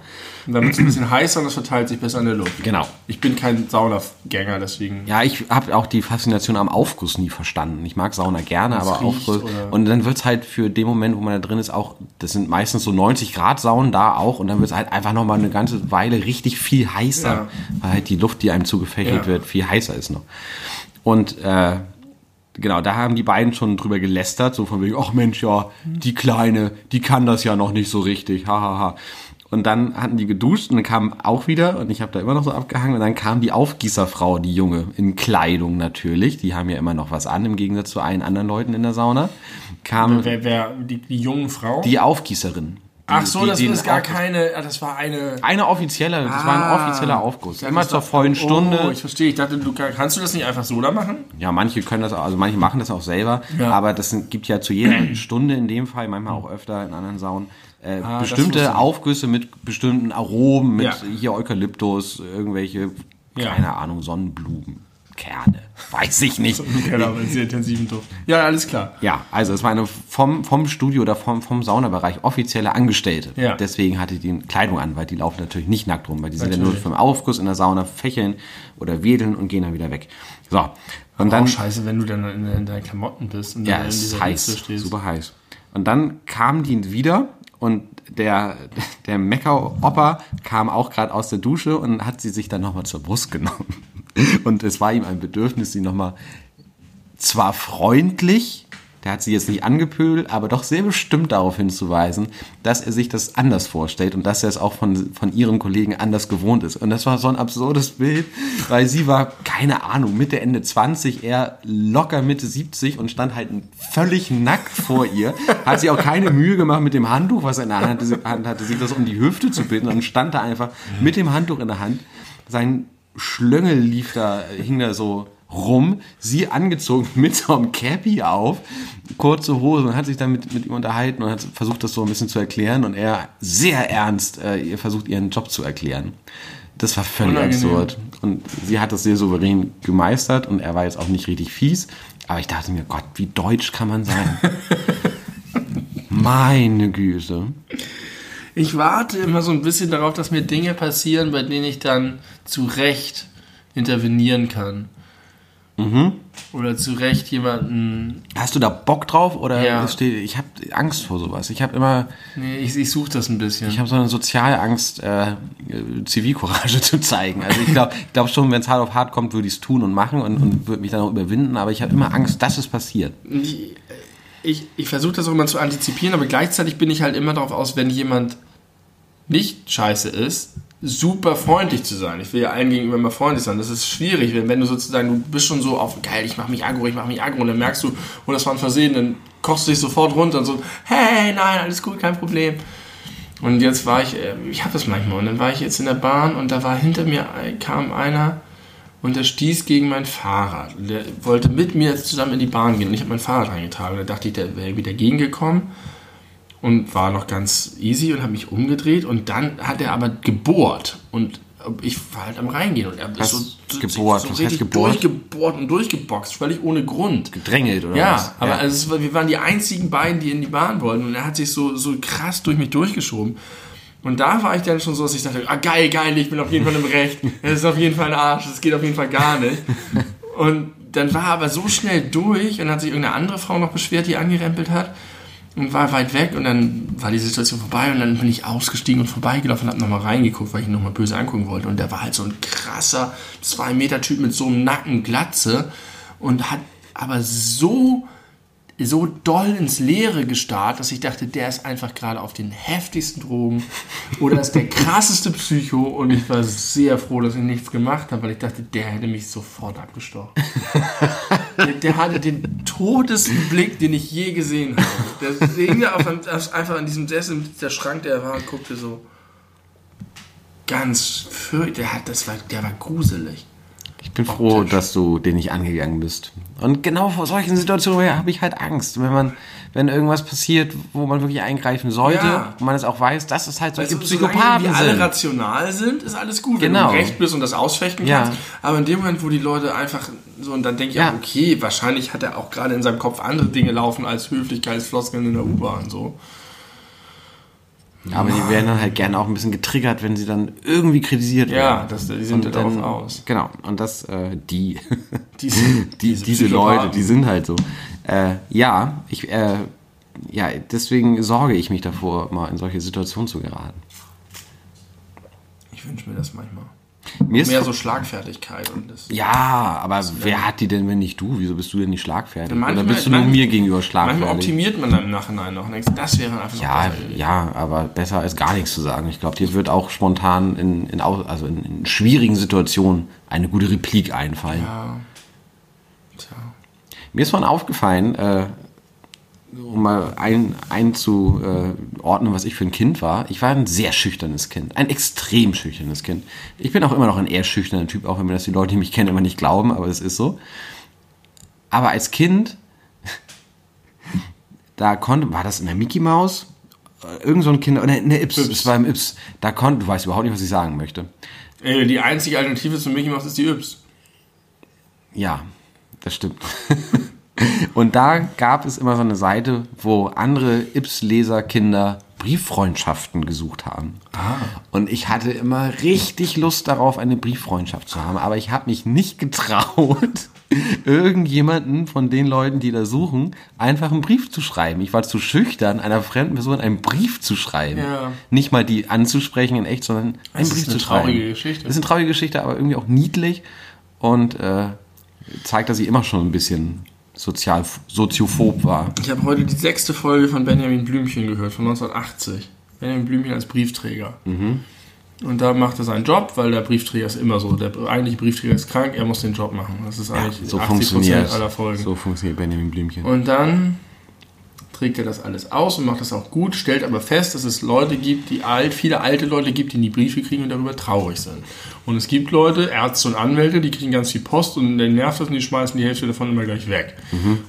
Und dann wird es ein bisschen heißer und das verteilt sich besser in der Luft. Genau. Ich bin kein Saunagänger, deswegen. Ja, ich habe auch die Faszination am Aufguss nie verstanden. Ich mag Sauna gerne, Wenn's aber Aufguss. oder- Und dann wird's halt für den Moment, wo man da drin ist, auch, das sind meistens so 90 Grad Saunen da auch. Und dann wird's halt einfach nochmal eine ganze Weile richtig viel heißer. Ja. Weil halt die Luft, die einem zugefächelt Ja. wird, viel heißer ist noch. Und äh, genau, da haben die beiden schon drüber gelästert, so von wegen, ach Mensch, ja, die Kleine, die kann das ja noch nicht so richtig, hahaha. Ha, ha. Und dann hatten die geduscht und dann kam auch wieder, und ich habe da immer noch so abgehangen, und dann kam die Aufgießerfrau, die Junge, in Kleidung natürlich, die haben ja immer noch was an, im Gegensatz zu allen anderen Leuten in der Sauna, kam Wer, wer, die, die jungen Frau? die Aufgießerin. Ach so, die, das ist gar keine. ah, Das war eine. Eine offizielle, das war Ah. ein offizieller Aufguss. Immer zur war- vollen Stunde. Oh, ich verstehe. Ich dachte, du kann- kannst du das nicht einfach so da machen? Ja, manche können das auch, also manche machen das auch selber, Ja. aber das gibt ja zu jeder Stunde in dem Fall, manchmal auch öfter in anderen Saunen, äh, Ah, bestimmte. Aufgüsse mit bestimmten Aromen, mit Ja. hier Eukalyptus, irgendwelche, Ja. keine Ahnung, Sonnenblumen. Kerne. Weiß ich nicht. Genau, mit sehr intensiven Duft. Ja, alles klar. Ja, also es war eine vom, vom Studio oder vom, vom Saunabereich offizielle Angestellte. Ja. Deswegen hatte die Kleidung an, weil die laufen natürlich nicht nackt rum, weil die sind ja nur vom Aufguss in der Sauna, fächeln oder wedeln und gehen dann wieder weg. So, und dann... Auch scheiße, wenn du dann in, in deinen Klamotten bist und Ja, dann in dieser heiß, Hitze stehst. super heiß. Und dann kamen die wieder und der, der Mecker-Opa kam auch gerade aus der Dusche und hat sie sich dann nochmal zur Brust genommen. Und es war ihm ein Bedürfnis, sie nochmal zwar freundlich, der hat sie jetzt nicht angepöbelt, aber doch sehr bestimmt darauf hinzuweisen, dass er sich das anders vorstellt und dass er es auch von, von ihren Kollegen anders gewohnt ist. Und das war so ein absurdes Bild, weil sie war, keine Ahnung, Mitte, Ende 20, er locker Mitte 70 und stand halt völlig nackt vor ihr. Hat sie auch keine Mühe gemacht mit dem Handtuch, was er in der Hand hatte, sich das um die Hüfte zu binden und stand da einfach mit dem Handtuch in der Hand. Sein Schlöngel lief da, hing da so rum, sie angezogen mit so einem Cappy auf, kurze Hose und hat sich dann mit, mit ihm unterhalten und hat versucht, das so ein bisschen zu erklären und er sehr ernst äh, ihr versucht, ihren Job zu erklären. Das war völlig Unangenehm. absurd. Und sie hat das sehr souverän gemeistert und er war jetzt auch nicht richtig fies. Aber ich dachte mir, Gott, wie deutsch kann man sein? Meine Güte. Ich warte immer so ein bisschen darauf, dass mir Dinge passieren, bei denen ich dann zu Recht intervenieren kann. Mhm. Oder zu Recht jemanden. Hast du da Bock drauf oder Ja. steht, ich habe Angst vor sowas. Ich habe immer, Nee, ich, ich suche das ein bisschen. ich habe so eine Sozialangst, äh, Zivilcourage zu zeigen. Also ich glaube ich glaub schon, wenn es hart auf hart kommt, würde ich es tun und machen und, und würde mich dann auch überwinden. Aber ich habe immer Angst, dass es passiert. ich, ich, ich versuche das auch immer zu antizipieren, aber gleichzeitig bin ich halt immer darauf aus, wenn jemand nicht scheiße ist, super freundlich zu sein. Ich will ja allen gegenüber immer freundlich sein. Das ist schwierig, wenn, wenn du sozusagen, du bist schon so auf, geil, ich mach mich aggro, ich mach mich aggro, und dann merkst du, oh, das war ein Versehen, dann kochst du dich sofort runter und so, hey, nein, alles gut, kein Problem. Und jetzt war ich, äh, ich habe das manchmal, und dann war ich jetzt in der Bahn und da war hinter mir, ein- kam einer und der stieß gegen mein Fahrrad. Und Der wollte mit mir zusammen in die Bahn gehen und ich habe mein Fahrrad reingetragen. Und da dachte ich, der wäre wieder gegengekommen und war noch ganz easy und habe mich umgedreht und dann hat er aber gebohrt und ich war halt am Reingehen und er ist Was so, gebohrt? so richtig gebohrt? durchgebohrt und durchgeboxt, völlig ohne Grund. Gedrängelt oder Ja, was? aber Also es war, wir waren die einzigen beiden, die in die Bahn wollten und er hat sich so, so krass durch mich durchgeschoben. Und da war ich dann schon so, dass ich dachte, ah geil, geil, ich bin auf jeden Fall im Recht. Das ist auf jeden Fall ein Arsch, das geht auf jeden Fall gar nicht. Und dann war er aber so schnell durch und hat sich irgendeine andere Frau noch beschwert, die angerempelt hat und war weit weg und dann war die Situation vorbei und dann bin ich ausgestiegen und vorbeigelaufen und hab nochmal reingeguckt, weil ich ihn nochmal böse angucken wollte und der war halt so ein krasser zwei Meter Typ mit so einem Nacken Glatze und hat aber so so doll ins Leere gestarrt, dass ich dachte, der ist einfach gerade auf den heftigsten Drogen oder ist der krasseste Psycho und ich war sehr froh, dass ich nichts gemacht habe, weil ich dachte, der hätte mich sofort abgestochen. der, der hatte den totesten Blick, den ich je gesehen habe. Der hing da einfach an diesem Sessel der Schrank, der war und guckte so ganz für, der der war gruselig. Ich bin froh, dass du den nicht angegangen bist. Und genau vor solchen Situationen habe ich halt Angst, wenn man, wenn irgendwas passiert, wo man wirklich eingreifen sollte, Ja. und man es auch weiß, dass es halt solche solange Psychopathen wir alle sind. rational sind, ist alles gut, Genau. wenn du recht bist und das ausfechten Ja. kannst. Aber in dem Moment, wo die Leute einfach so, und dann denke ich Ja. auch, okay, wahrscheinlich hat er auch gerade in seinem Kopf andere Dinge laufen als Höflichkeitsfloskeln in der U-Bahn. So. Aber die werden dann halt gerne auch ein bisschen getriggert, wenn sie dann irgendwie kritisiert Ja, werden. das, die sind Und darauf dann- aus. Genau, und das, äh, die, Diese, die diese, Leute, die sind halt so. Äh, ja, ich, äh, ja, deswegen sorge ich mich davor, mal in solche Situationen zu geraten. Ich wünsche mir das manchmal. Mir ist Mehr so Schlagfertigkeit und das. ja, aber wer hat die denn, wenn nicht du? Wieso bist du denn nicht schlagfertig? Manchmal- Oder bist du nur manchmal- mir gegenüber Manchmal schlagfertig? optimiert man dann im Nachhinein noch und denkt, das wäre einfach Ja, ja, aber besser als gar nichts zu sagen. Ich glaube, dir wird auch spontan in, in, also in, in schwierigen Situationen eine gute Replik einfallen. Ja. Tja. Mir ist vorhin aufgefallen, äh, um mal ein, einzuordnen, was ich für ein Kind war. Ich war ein sehr schüchternes Kind. Ein extrem schüchternes Kind. Ich bin auch immer noch ein eher schüchterner Typ, auch wenn mir das die Leute, die mich kennen, immer nicht glauben, aber es ist so. Aber als Kind, da konnte, war das in der Mickey Maus? Äh, Irgend so ein Kind, oder in der Ips, es war im Ips. Da konnte, du weißt überhaupt nicht, was ich sagen möchte. Ey, Die einzige Alternative zu Mickey Mouse ist die Yps. Ja, das stimmt. Und da gab es immer so eine Seite, wo andere Ips-Leser-Kinder Brieffreundschaften gesucht haben. Ah. Und ich hatte immer richtig Lust darauf, eine Brieffreundschaft zu haben. Aber ich habe mich nicht getraut, irgendjemanden von den Leuten, die da suchen, einfach einen Brief zu schreiben. Ich war zu schüchtern, einer fremden Person einen Brief zu schreiben. Ja. Nicht mal die anzusprechen in echt, sondern einen Das ist Brief eine zu schreiben. traurige Geschichte. Das ist eine traurige Geschichte, aber irgendwie auch niedlich und äh, zeigt, dass ich immer schon ein bisschen sozial, soziophob war. Ich habe heute die sechste Folge von Benjamin Blümchen gehört, von 1980. Benjamin Blümchen als Briefträger. Und da macht er seinen Job, weil der Briefträger ist immer so. Der eigentliche Briefträger ist krank, er muss den Job machen. Das ist eigentlich So 80% funktioniert, aller Folgen. so funktioniert Benjamin Blümchen. Und dann trägt er das alles aus und macht das auch gut, stellt aber fest, dass es Leute gibt, die alt, viele alte Leute gibt, die nie Briefe kriegen und darüber traurig sind. Und es gibt Leute, Ärzte und Anwälte, die kriegen ganz viel Post und den nervt das und die schmeißen die Hälfte davon immer gleich weg.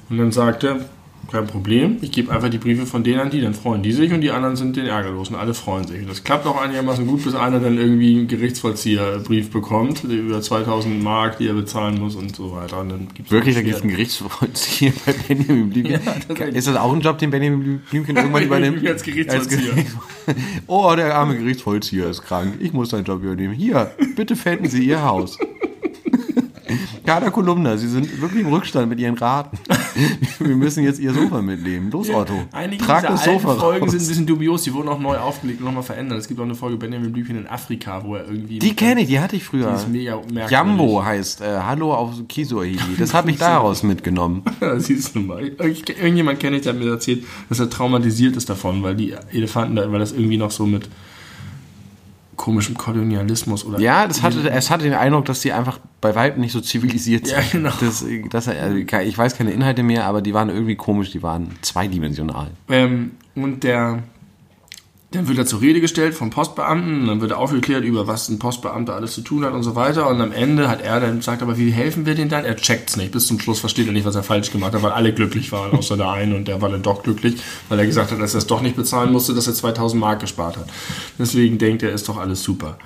Und dann sagt er, kein Problem, ich gebe einfach die Briefe von denen an die, dann freuen die sich und die anderen sind den ärgerlos und alle freuen sich. Und das klappt auch einigermaßen gut, bis einer dann irgendwie einen Gerichtsvollzieherbrief bekommt, über 2000 Mark, die er bezahlen muss und so weiter. Und dann gibt's Wirklich, da gibt es einen Gerichtsvollzieher bei Benjamin Blümchen. Ja, tatsächlich. ist das auch ein Job, den Benjamin Blümchen irgendwann übernimmt? Als Gerichtsvollzieher. Gerichts- oh, der arme Gerichtsvollzieher ist krank. Ich muss seinen Job übernehmen. Hier, bitte fänden Sie Ihr Haus. Kader Kolumna, Sie sind wirklich im Rückstand mit Ihren Raten. Wir müssen jetzt Ihr Sofa mitnehmen. Los, Otto. Einige Trag dieser das Sofa Folgen raus. sind ein bisschen dubios, die wurden auch neu aufgelegt und nochmal verändert. Es gibt auch eine Folge Benjamin Blümchen in Afrika, wo er irgendwie... Die kenne ich, die hatte ich früher. Die ist mega merkwürdig. Jambo heißt äh, Hallo auf Kisuahili. Das habe ich daraus mitgenommen. Siehst du mal. Irgendjemand kenne ich, der hat mir erzählt, dass er traumatisiert ist davon, weil die Elefanten da, weil das irgendwie noch so mit komischem Kolonialismus oder... Ja, das hatte, es hatte den Eindruck, dass die einfach bei weitem nicht so zivilisiert sind. Ja, genau. Das, das, also, ich weiß keine Inhalte mehr, aber die waren irgendwie komisch, die waren zweidimensional. Ähm, und der, dann wird er zur Rede gestellt vom Postbeamten, dann wird er aufgeklärt über was ein Postbeamter alles zu tun hat und so weiter. Und am Ende hat er dann sagt, aber wie helfen wir denn dann? Er checkt's nicht. Bis zum Schluss versteht er nicht, was er falsch gemacht hat, weil alle glücklich waren, außer der eine. Und der war dann doch glücklich, weil er gesagt hat, dass er es doch nicht bezahlen musste, dass er 2000 Mark gespart hat. Deswegen denkt er, ist doch alles super.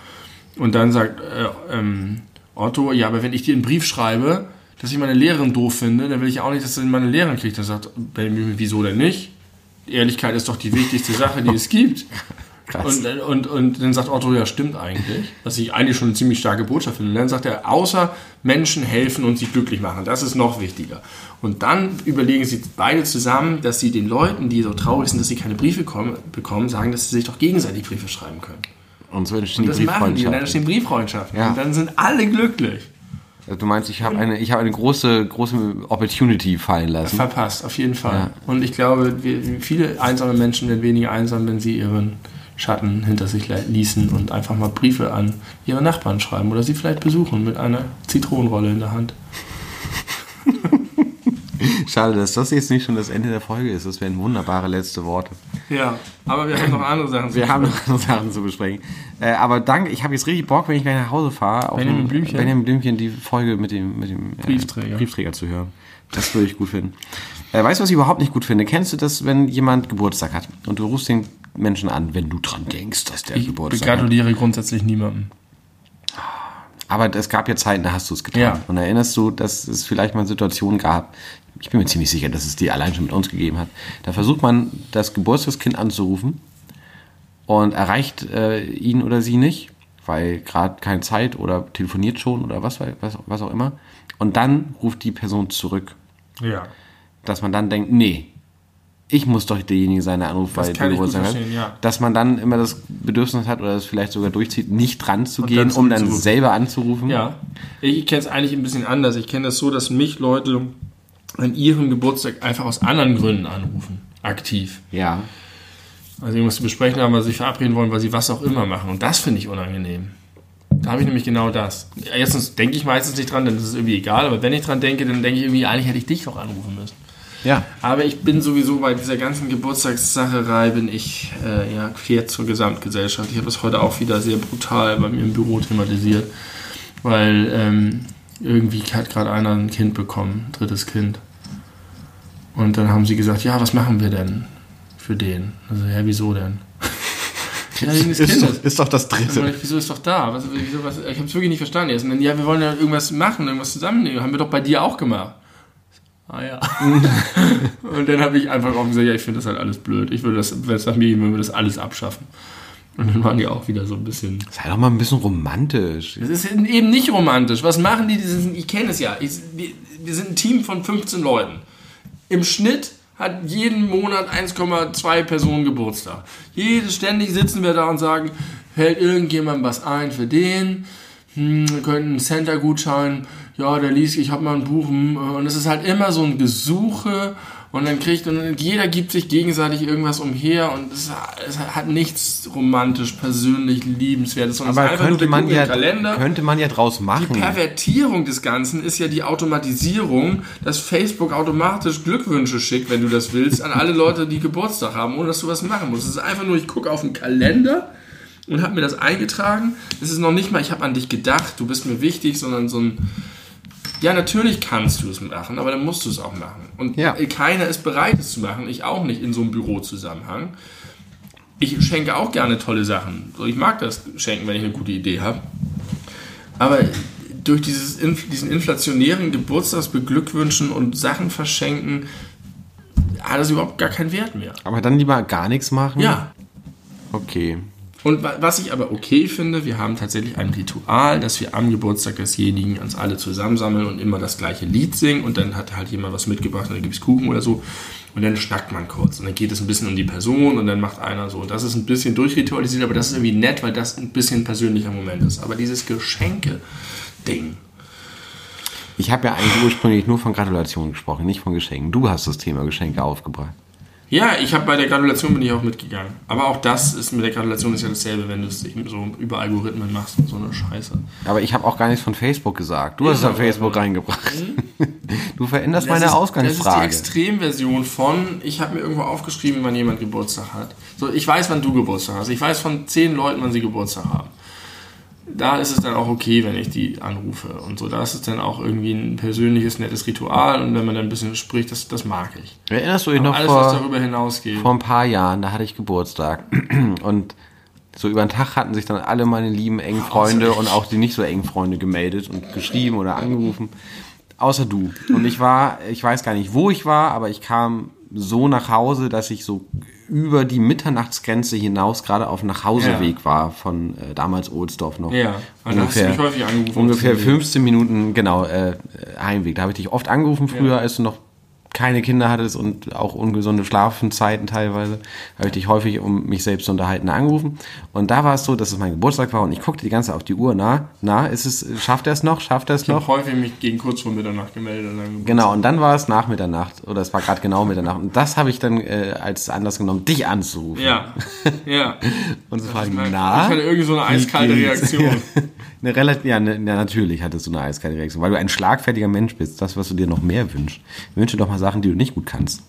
Und dann sagt äh, ähm, Otto, ja, aber wenn ich dir einen Brief schreibe, dass ich meine Lehrerin doof finde, dann will ich auch nicht, dass er meine Lehrerin kriegt. Dann sagt wieso denn nicht? Ehrlichkeit ist doch die wichtigste Sache, die es gibt. Und, und, und dann sagt Otto, ja, stimmt eigentlich. Was ich eigentlich schon eine ziemlich starke Botschaft finde. Und dann sagt er, außer Menschen helfen und sie glücklich machen. Das ist noch wichtiger. Und dann überlegen sie beide zusammen, dass sie den Leuten, die so traurig sind, dass sie keine Briefe kommen, bekommen, sagen, dass sie sich doch gegenseitig Briefe schreiben können. Und so entstehen Das die machen die. Und dann Brieffreundschaften. stehen Brieffreundschaften. Ja. Und dann sind alle glücklich. Also Du meinst, ich habe eine, ich habe eine große, große Opportunity fallen lassen. Verpasst, auf jeden Fall. Ja. Und ich glaube, wir, viele einsame Menschen werden weniger einsam, wenn sie ihren Schatten hinter sich ließen und einfach mal Briefe an ihre Nachbarn schreiben oder sie vielleicht besuchen mit einer Zitronenrolle in der Hand. Schade, dass das jetzt nicht schon das Ende der Folge ist. Das wären wunderbare letzte Worte. Ja, aber wir haben noch andere Sachen. zu Wir haben besprechen. noch andere Sachen zu besprechen. Äh, aber danke, ich habe jetzt richtig Bock, wenn ich gleich nach Hause fahre, auf Benjamin dem- Blümchen? Benjamin Blümchen die Folge mit dem, mit dem äh, Briefträger. Briefträger zu hören. Das würde ich gut finden. Äh, weißt du, was ich überhaupt nicht gut finde? Kennst du das, wenn jemand Geburtstag hat und du rufst den Menschen an, wenn du dran denkst, dass der Ich Geburtstag hat? gratuliere grundsätzlich niemandem. Aber es gab ja Zeiten, da hast du es getan. Ja. Und erinnerst du, dass es vielleicht mal Situationen gab, ich bin mir ziemlich sicher, dass es die allein schon mit uns gegeben hat, da versucht man, das Geburtstagskind anzurufen und erreicht äh, ihn oder sie nicht, weil gerade keine Zeit oder telefoniert schon oder was, was, was auch immer. Und dann ruft die Person zurück, Ja. dass man dann denkt, nee, ich muss doch derjenige sein, der anruft, Das weil gut Geburtstag verstehen, ja. Dass man dann immer das Bedürfnis hat oder es vielleicht sogar durchzieht, nicht dran zu Und gehen, dann um dann selber anzurufen. Ja, ich kenne es eigentlich ein bisschen anders. Ich kenne das so, dass mich Leute an ihrem Geburtstag einfach aus anderen Gründen anrufen. Aktiv. Ja. Also irgendwas zu besprechen haben, weil sie sich verabreden wollen, weil sie was auch immer machen. Und das finde ich unangenehm. Da habe ich nämlich genau das. Erstens denke ich meistens nicht dran, dann ist es irgendwie egal. Aber wenn ich dran denke, dann denke ich irgendwie, eigentlich hätte ich dich doch anrufen müssen. Ja. Aber ich bin sowieso bei dieser ganzen Geburtstagssacherei, bin ich äh, ja quer zur Gesamtgesellschaft. Ich habe das heute auch wieder sehr brutal bei mir im Büro thematisiert, weil ähm, irgendwie hat gerade einer ein Kind bekommen, ein drittes Kind. Und dann haben sie gesagt, ja, was machen wir denn für den? Also, ja, wieso denn? Ja, Ist Kindes. doch, ist doch das dritte. ich, wieso ist doch da? Was, wieso, was, ich habe es wirklich nicht verstanden. Jetzt. Dann, ja, wir wollen ja irgendwas machen, irgendwas zusammennehmen. Haben wir doch bei dir auch gemacht. Ah ja. und dann habe ich einfach auch gesagt, ja, ich finde das halt alles blöd. Ich würde das, wenn es nach mir ging, würden wir das alles abschaffen. Und dann waren die auch wieder so ein bisschen. Sei doch mal ein bisschen romantisch. Das ist eben nicht romantisch. Was machen die? ich kenne es ja. Ich, wir, sind ein Team von 15 Leuten. Im Schnitt hat jeden Monat 1,2 Personen Geburtstag. Jede, ständig sitzen wir da und sagen, hält irgendjemand was ein für den? Hm, wir könnten einen Center-Gutschein. Ja, der liest, ich habe mal ein Buch. hm, Und es ist halt immer so ein Gesuche. Und dann kriegt, und jeder gibt sich gegenseitig irgendwas umher. Und es, es hat nichts romantisch, persönlich, liebenswertes. sondern es ist Aber einfach nur, könnte man, ja, Kalender. könnte man ja draus Die machen. Pervertierung des Ganzen ist ja die Automatisierung, dass Facebook automatisch Glückwünsche schickt, wenn du das willst, an alle Leute, die Geburtstag haben, ohne dass du was machen musst. Es ist einfach nur, ich gucke auf den Kalender und habe mir das eingetragen. Es ist noch nicht mal, ich habe an dich gedacht, du bist mir wichtig, sondern so ein, ja, natürlich kannst du es machen, aber dann musst du es auch machen. Und Ja. keiner ist bereit, es zu machen. Ich auch nicht in so einem Bürozusammenhang. Ich schenke auch gerne tolle Sachen. Ich mag das schenken, wenn ich eine gute Idee habe. Aber durch dieses, diesen inflationären Geburtstagsbeglückwünschen und Sachen verschenken, hat das überhaupt gar keinen Wert mehr. Aber dann lieber gar nichts machen? Ja. Okay. Und wa- was ich aber okay finde, wir haben tatsächlich ein Ritual, dass wir am Geburtstag desjenigen uns alle zusammensammeln und immer das gleiche Lied singen und dann hat halt jemand was mitgebracht und dann gibt es Kuchen oder so und dann schnackt man kurz und dann geht es ein bisschen um die Person und dann macht einer so. Das ist ein bisschen durchritualisiert, aber das ist irgendwie nett, weil das ein bisschen persönlicher Moment ist. Aber dieses Geschenke-Ding, Ich habe ja eigentlich ursprünglich nur von Gratulationen gesprochen, nicht von Geschenken. Du hast das Thema Geschenke aufgebracht. Ja, ich habe bei der Gratulation bin ich auch mitgegangen. Aber auch das ist mit der Gratulation ist ja dasselbe, wenn du es eben so über Algorithmen machst und so eine Scheiße. Aber ich habe auch gar nichts von Facebook gesagt. Du hast es Ja, auf Facebook reingebracht. Du veränderst Das meine ist, Ausgangsfrage. Das ist die Extremversion von, ich habe mir irgendwo aufgeschrieben, wann jemand Geburtstag hat. So, ich weiß, wann du Geburtstag hast. Ich weiß von zehn Leuten, wann sie Geburtstag haben. Da ist es dann auch okay, wenn ich die anrufe und so. Da ist es dann auch irgendwie ein persönliches, nettes Ritual und wenn man dann ein bisschen spricht, das, das mag ich. Erinnerst du dich noch Alles, was vor, darüber hinausgeht. vor ein paar Jahren, da hatte ich Geburtstag. Und so über den Tag hatten sich dann alle meine lieben engen Freunde und auch die nicht so engen Freunde gemeldet und geschrieben oder angerufen. Außer du. Und ich war, ich weiß gar nicht, wo ich war, aber ich kam so nach Hause, dass ich so über die Mitternachtsgrenze hinaus gerade auf dem Nachhauseweg war von äh, damals Ohlsdorf noch. Ja, also da hast du mich häufig angerufen. Ungefähr 15 Minuten, genau, äh, Heimweg. Da habe ich dich oft angerufen früher, Ja. als du noch keine Kinder hattest und auch ungesunde Schlafenzeiten teilweise, habe ich dich häufig, um mich selbst zu unterhalten, angerufen. Und da war es so, dass es mein Geburtstag war und ich guckte die ganze Zeit auf die Uhr. Na, na, ist es, schafft er es noch? Schafft er es Ich habe noch? häufig mich gegen kurz vor Mitternacht gemeldet. Und Genau, und dann war es nach Mitternacht oder es war gerade genau Mitternacht. Und das habe ich dann äh, als Anlass genommen, dich anzurufen. Ja, ja. Und zu Ich fragen, na? Ich hatte irgendwie so eine eiskalte? Reaktion. Eine relativ, ja, ne, ja, natürlich hattest du eine eiskalte Reaktion, weil du ein schlagfertiger Mensch bist. Das, was du dir noch mehr wünschst. Wünsche doch mal Sachen, die du nicht gut kannst.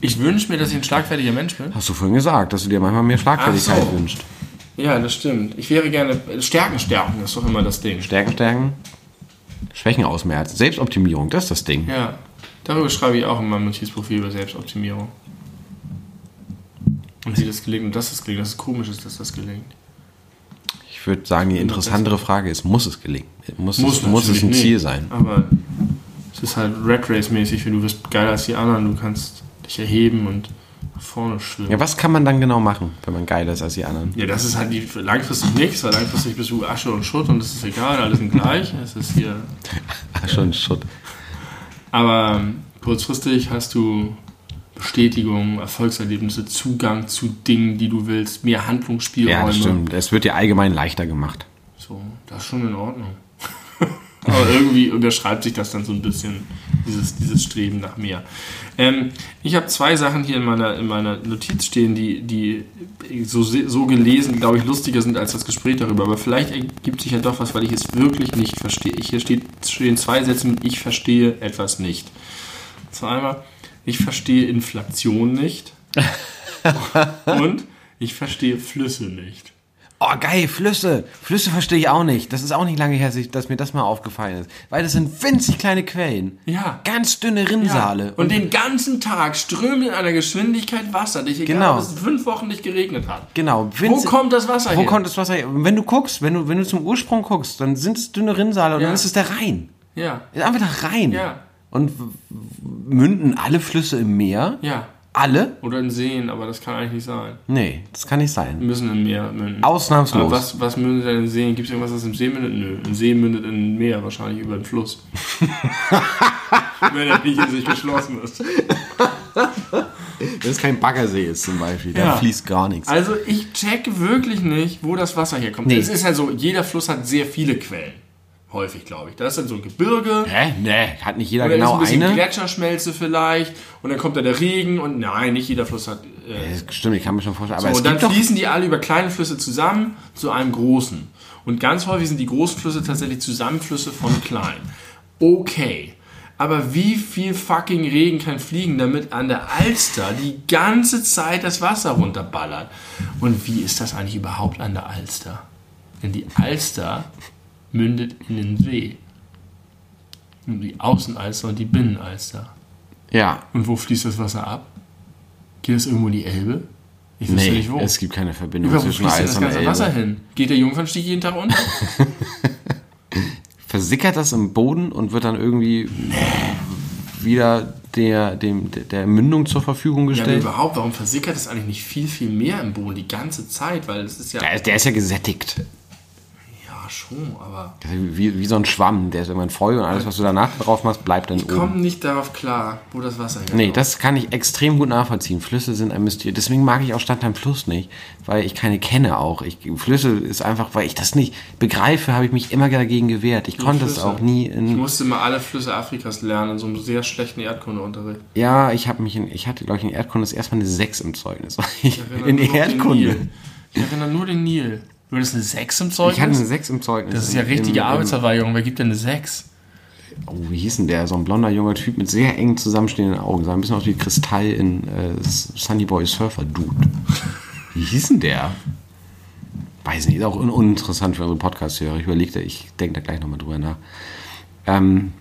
Ich wünsche mir, dass ich ein schlagfertiger Mensch bin. Hast du vorhin gesagt, dass du dir manchmal mehr Schlagfertigkeit so. wünschst. Ja, das stimmt. Ich wäre gerne. Stärken stärken ist doch immer das Ding. Stärken stärken, Schwächen ausmerzen, Selbstoptimierung, das ist das Ding. Ja. Darüber schreibe ich auch in meinem Notizprofil über Selbstoptimierung. Und wie das gelingt und dass das gelingt. Das ist komisch, ist, dass das gelingt. Ich würde sagen, die interessantere Frage ist, muss es gelingen? Muss, es, muss es ein nicht. Ziel sein? Aber es ist halt Red Race-mäßig, wenn du wirst geiler als die anderen, du kannst dich erheben und nach vorne schwimmen. Ja, was kann man dann genau machen, wenn man geiler ist als die anderen? Ja, das ist halt die, langfristig nichts, weil langfristig bist du Asche und Schutt und das ist egal, alle sind gleich. Es ist hier. Ach, schon Schutt. Aber ähm, kurzfristig hast du Bestätigung, Erfolgserlebnisse, Zugang zu Dingen, die du willst, mehr Handlungsspielräume. Ja, das stimmt. Es wird dir allgemein leichter gemacht. So, das ist schon in Ordnung. Aber irgendwie überschreibt sich das dann so ein bisschen, dieses, dieses Streben nach mehr. Ähm, ich habe zwei Sachen hier in meiner, in meiner Notiz stehen, die, die so, so gelesen, glaube ich, lustiger sind als das Gespräch darüber. Aber vielleicht ergibt sich ja doch was, weil ich es wirklich nicht verstehe. Hier steht, stehen zwei Sätze mit Ich verstehe etwas nicht. So einmal, ich verstehe Inflation nicht. und ich verstehe Flüsse nicht. Oh, geil, Flüsse. Flüsse verstehe ich auch nicht. Das ist auch nicht lange her, dass mir das mal aufgefallen ist. Weil das sind winzig kleine Quellen. Ja. Ganz dünne Rinnsale. Und den ganzen Tag strömt in einer Geschwindigkeit Wasser dich, egal Genau. ob es fünf Wochen nicht geregnet hat. Genau. Wo winzig- kommt das Wasser Wo her? kommt das Wasser her? Und Wenn du guckst, wenn du, wenn du zum Ursprung guckst, dann sind es dünne Rinnsale und Ja. dann ist es der Rhein. ja, Ist einfach der Rhein. Ja. Und münden alle Flüsse im Meer? ja. Alle? Oder in Seen, aber das kann eigentlich nicht sein. Nee, das kann nicht sein. müssen im Meer münden. Ausnahmslos. Aber was, was mündet denn in Seen? Gibt es irgendwas, das im See mündet? Nö. Ein See mündet in ein Meer, wahrscheinlich über den Fluss. Wenn er nicht in sich geschlossen ist. Das ist kein Baggersee ist zum Beispiel. Da Ja. fließt gar nichts. Also ich check wirklich nicht, wo das Wasser herkommt. Nee. Es ist halt so, jeder Fluss hat sehr viele Quellen. Häufig, glaube ich. Da ist dann so ein Gebirge. Hä? Nee, hat nicht jeder genau ist ein bisschen eine? Gletscherschmelze vielleicht. Und dann kommt da der Regen. Und nein, nicht jeder Fluss hat... Äh, Das Stimmt, ich kann mir schon vorstellen. Aber so, und dann fließen die alle über kleine Flüsse zusammen zu einem großen. Und ganz häufig sind die großen Flüsse tatsächlich Zusammenflüsse von kleinen. Okay. Aber wie viel fucking Regen kann fliegen, damit an der Alster die ganze Zeit das Wasser runterballert? Und wie ist das eigentlich überhaupt an der Alster? Denn die Alster mündet in den See. Und die Außenalster und die Binnenalster. Ja. Und wo fließt das Wasser ab? Geht es irgendwo in die Elbe? Ich wüsste Nee, nicht wo. es gibt keine Verbindung Über wo zwischen fließt denn Eis das und ganze Elbe. Wasser hin? Geht der Jungfernstieg jeden Tag unter? Versickert das im Boden und wird dann irgendwie wieder der, dem, der Mündung zur Verfügung ja, gestellt? überhaupt, warum versickert es eigentlich nicht viel, viel mehr im Boden die ganze Zeit? Weil es ist ja... der, der ist ja gesättigt. Ja, schon, aber... Wie, wie so ein Schwamm, der ist irgendwann voll und alles, was du danach drauf machst, bleibt dann oben. Komm nicht darauf klar, wo das Wasser herkommt. Nee, das kann ich extrem gut nachvollziehen. Flüsse sind ein Mysterium. Deswegen mag ich auch Stadt am Fluss nicht, weil ich keine kenne auch. Ich, Flüsse ist einfach, weil ich das nicht begreife, habe ich mich immer dagegen gewehrt. Ich konnte es Flüsse. auch nie Ich in. musste mal alle Flüsse Afrikas lernen in so einem sehr schlechten Erdkundeunterricht. Ja, ich habe mich in, ich hatte, glaube ich, in Erdkunde das erstmal eine 6 im Zeugnis. Ich, in Erdkunde. Ich erinnere nur den Nil. Du hattest eine 6 im Zeugnis? Ich hatte eine 6 im Zeugnis. das ist ja richtige im- Arbeitsverweigerung. Wer gibt denn eine 6? Oh, wie hieß denn der? So ein blonder junger Typ mit sehr eng zusammenstehenden Augen. Sah ein bisschen aus wie Kristall in äh, Sunny Boy Surfer Dude. Wie hieß denn der? Weiß nicht, ist auch un uninteressant für unsere Podcast-Hörer. Ich überlegte, ich denke da gleich nochmal drüber nach. Ähm,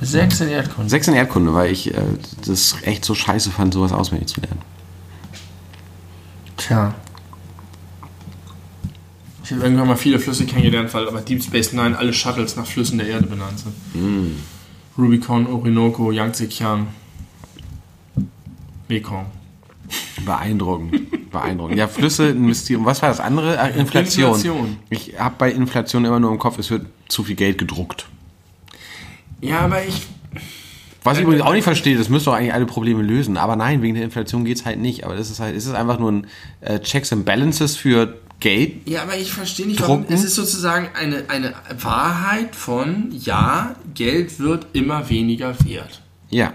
6 in Erdkunde. sechs in Erdkunde, weil ich äh, das echt so scheiße fand, sowas auswendig zu lernen. Tja. Ich habe irgendwann mal viele Flüsse kennengelernt, weil aber Deep Space Nine alle Shuttles nach Flüssen der Erde benannt sind. Rubicon, Orinoco, Yangtze Kiang, Mekong. Beeindruckend. Beeindruckend. Ja, Flüsse, ein Mysterium. Was war das andere? Ach, Inflation. Inflation. Ich habe bei Inflation immer nur im Kopf, es wird zu viel Geld gedruckt. Ja, aber ich. Was ich übrigens auch nicht verstehe, das müsste doch eigentlich alle Probleme lösen. Aber nein, wegen der Inflation geht's halt nicht. Aber das ist halt, es ist einfach nur ein äh, Checks and Balances für Geld. Ja, aber ich verstehe nicht, warum. Drucken? Es ist sozusagen eine, eine Wahrheit von, ja, Geld wird immer weniger wert. Ja.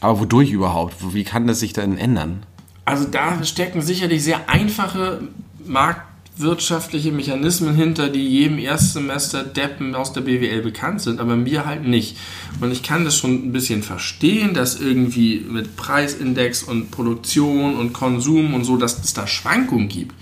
Aber wodurch überhaupt? Wie kann das sich denn ändern? Also da stecken sicherlich sehr einfache marktwirtschaftliche Mechanismen hinter, die jedem Erstsemester Deppen aus der BWL bekannt sind, aber mir halt nicht. Und ich kann das schon ein bisschen verstehen, dass irgendwie mit Preisindex und Produktion und Konsum und so, dass es da Schwankungen gibt.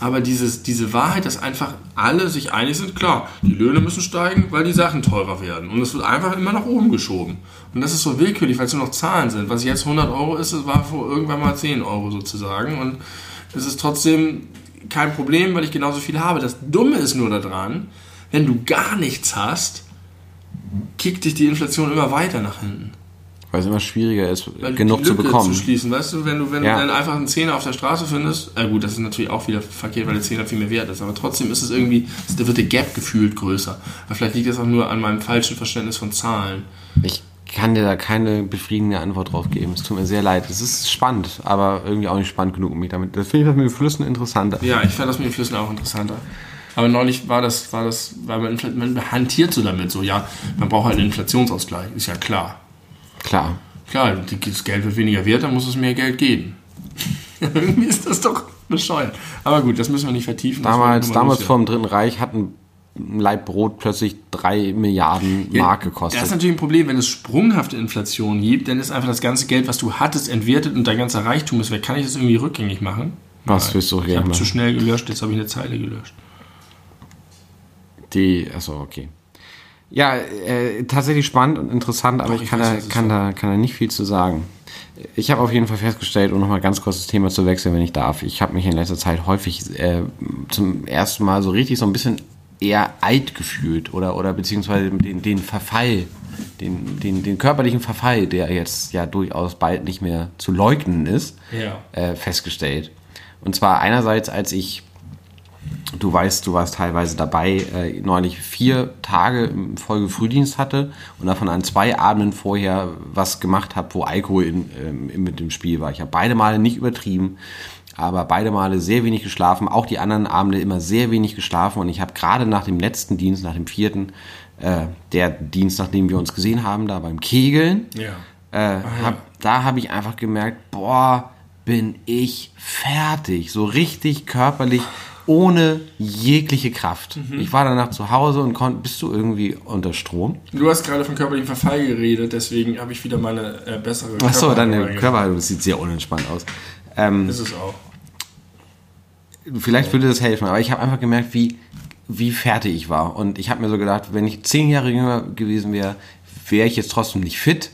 Aber dieses, diese Wahrheit, dass einfach alle sich einig sind, klar, die Löhne müssen steigen, weil die Sachen teurer werden. Und es wird einfach immer nach oben geschoben. Und das ist so willkürlich, weil es nur noch Zahlen sind. Was jetzt 100 Euro ist, das war vor irgendwann mal 10 Euro sozusagen. Und es ist trotzdem kein Problem, weil ich genauso viel habe. Das Dumme ist nur daran, wenn du gar nichts hast, kickt dich die Inflation immer weiter nach hinten. Weil es immer schwieriger ist, genug zu bekommen. zu schließen. Weißt du, wenn du, wenn Ja. du dann einfach einen Zehner auf der Straße findest, äh gut, das ist natürlich auch wieder verkehrt, weil der Zehner viel mehr wert ist, aber trotzdem ist es irgendwie, da wird der Gap gefühlt größer. Aber vielleicht liegt das auch nur an meinem falschen Verständnis von Zahlen. Ich kann dir da keine befriedigende Antwort drauf geben. Es tut mir sehr leid. Es ist spannend, aber irgendwie auch nicht spannend genug, um mich damit. Das finde ich das mit den Flüssen interessanter. Ja, ich fand das mit den Flüssen auch interessanter. Aber neulich war das, war das, weil man, man hantiert so damit, so, ja, man braucht halt einen Inflationsausgleich, ist ja klar. Klar. Klar, das Geld wird weniger wert, dann muss es mehr Geld geben. Irgendwie ist das doch bescheuert. Aber gut, das müssen wir nicht vertiefen. Damals, damals vor dem Dritten Reich hat ein Laib Brot plötzlich drei Milliarden Mark gekostet. Das ist natürlich ein Problem, wenn es sprunghafte Inflation gibt, dann ist einfach das ganze Geld, was du hattest, entwertet und dein ganzer Reichtum ist weg. Kann ich das irgendwie rückgängig machen? Was willst du Ich gerne habe zu schnell gelöscht, jetzt habe ich eine Zeile gelöscht. Die, achso, okay. Ja, äh, tatsächlich spannend und interessant, aber Doch, ich kann, weiß, da, kann, da, kann da nicht viel zu sagen. Ich habe auf jeden Fall festgestellt, um nochmal ganz kurz das Thema zu wechseln, wenn ich darf. Ich habe mich in letzter Zeit häufig äh, zum ersten Mal so richtig so ein bisschen eher alt gefühlt oder, oder beziehungsweise den, den Verfall, den, den, den körperlichen Verfall, der jetzt ja durchaus bald nicht mehr zu leugnen ist, Ja. äh, festgestellt. Und zwar einerseits, als ich Du weißt, du warst teilweise dabei, äh, neulich vier Tage in Folge Frühdienst hatte und davon an zwei Abenden vorher was gemacht habe, wo Alkohol in, ähm, mit dem Spiel war. Ich habe beide Male nicht übertrieben, aber beide Male sehr wenig geschlafen. Auch die anderen Abende immer sehr wenig geschlafen und ich habe gerade nach dem letzten Dienst, nach dem vierten, äh, der Dienst, nachdem wir uns gesehen haben, da beim Kegeln, Ja. äh, hab, da habe ich einfach gemerkt, boah, bin ich fertig. So richtig körperlich, ohne jegliche Kraft. Ich war danach zu Hause und konnte, bist du irgendwie unter Strom? Du hast gerade von körperlichen Verfall geredet, deswegen habe ich wieder meine äh, bessere Achso, Körperhaltung deine. Körperhaltung das sieht sehr unentspannt aus. Ähm, Ist es auch. vielleicht würde das helfen, aber ich habe einfach gemerkt, wie, wie fertig ich war. Und ich habe mir so gedacht, wenn ich zehn Jahre jünger gewesen wäre, wäre ich jetzt trotzdem nicht fit,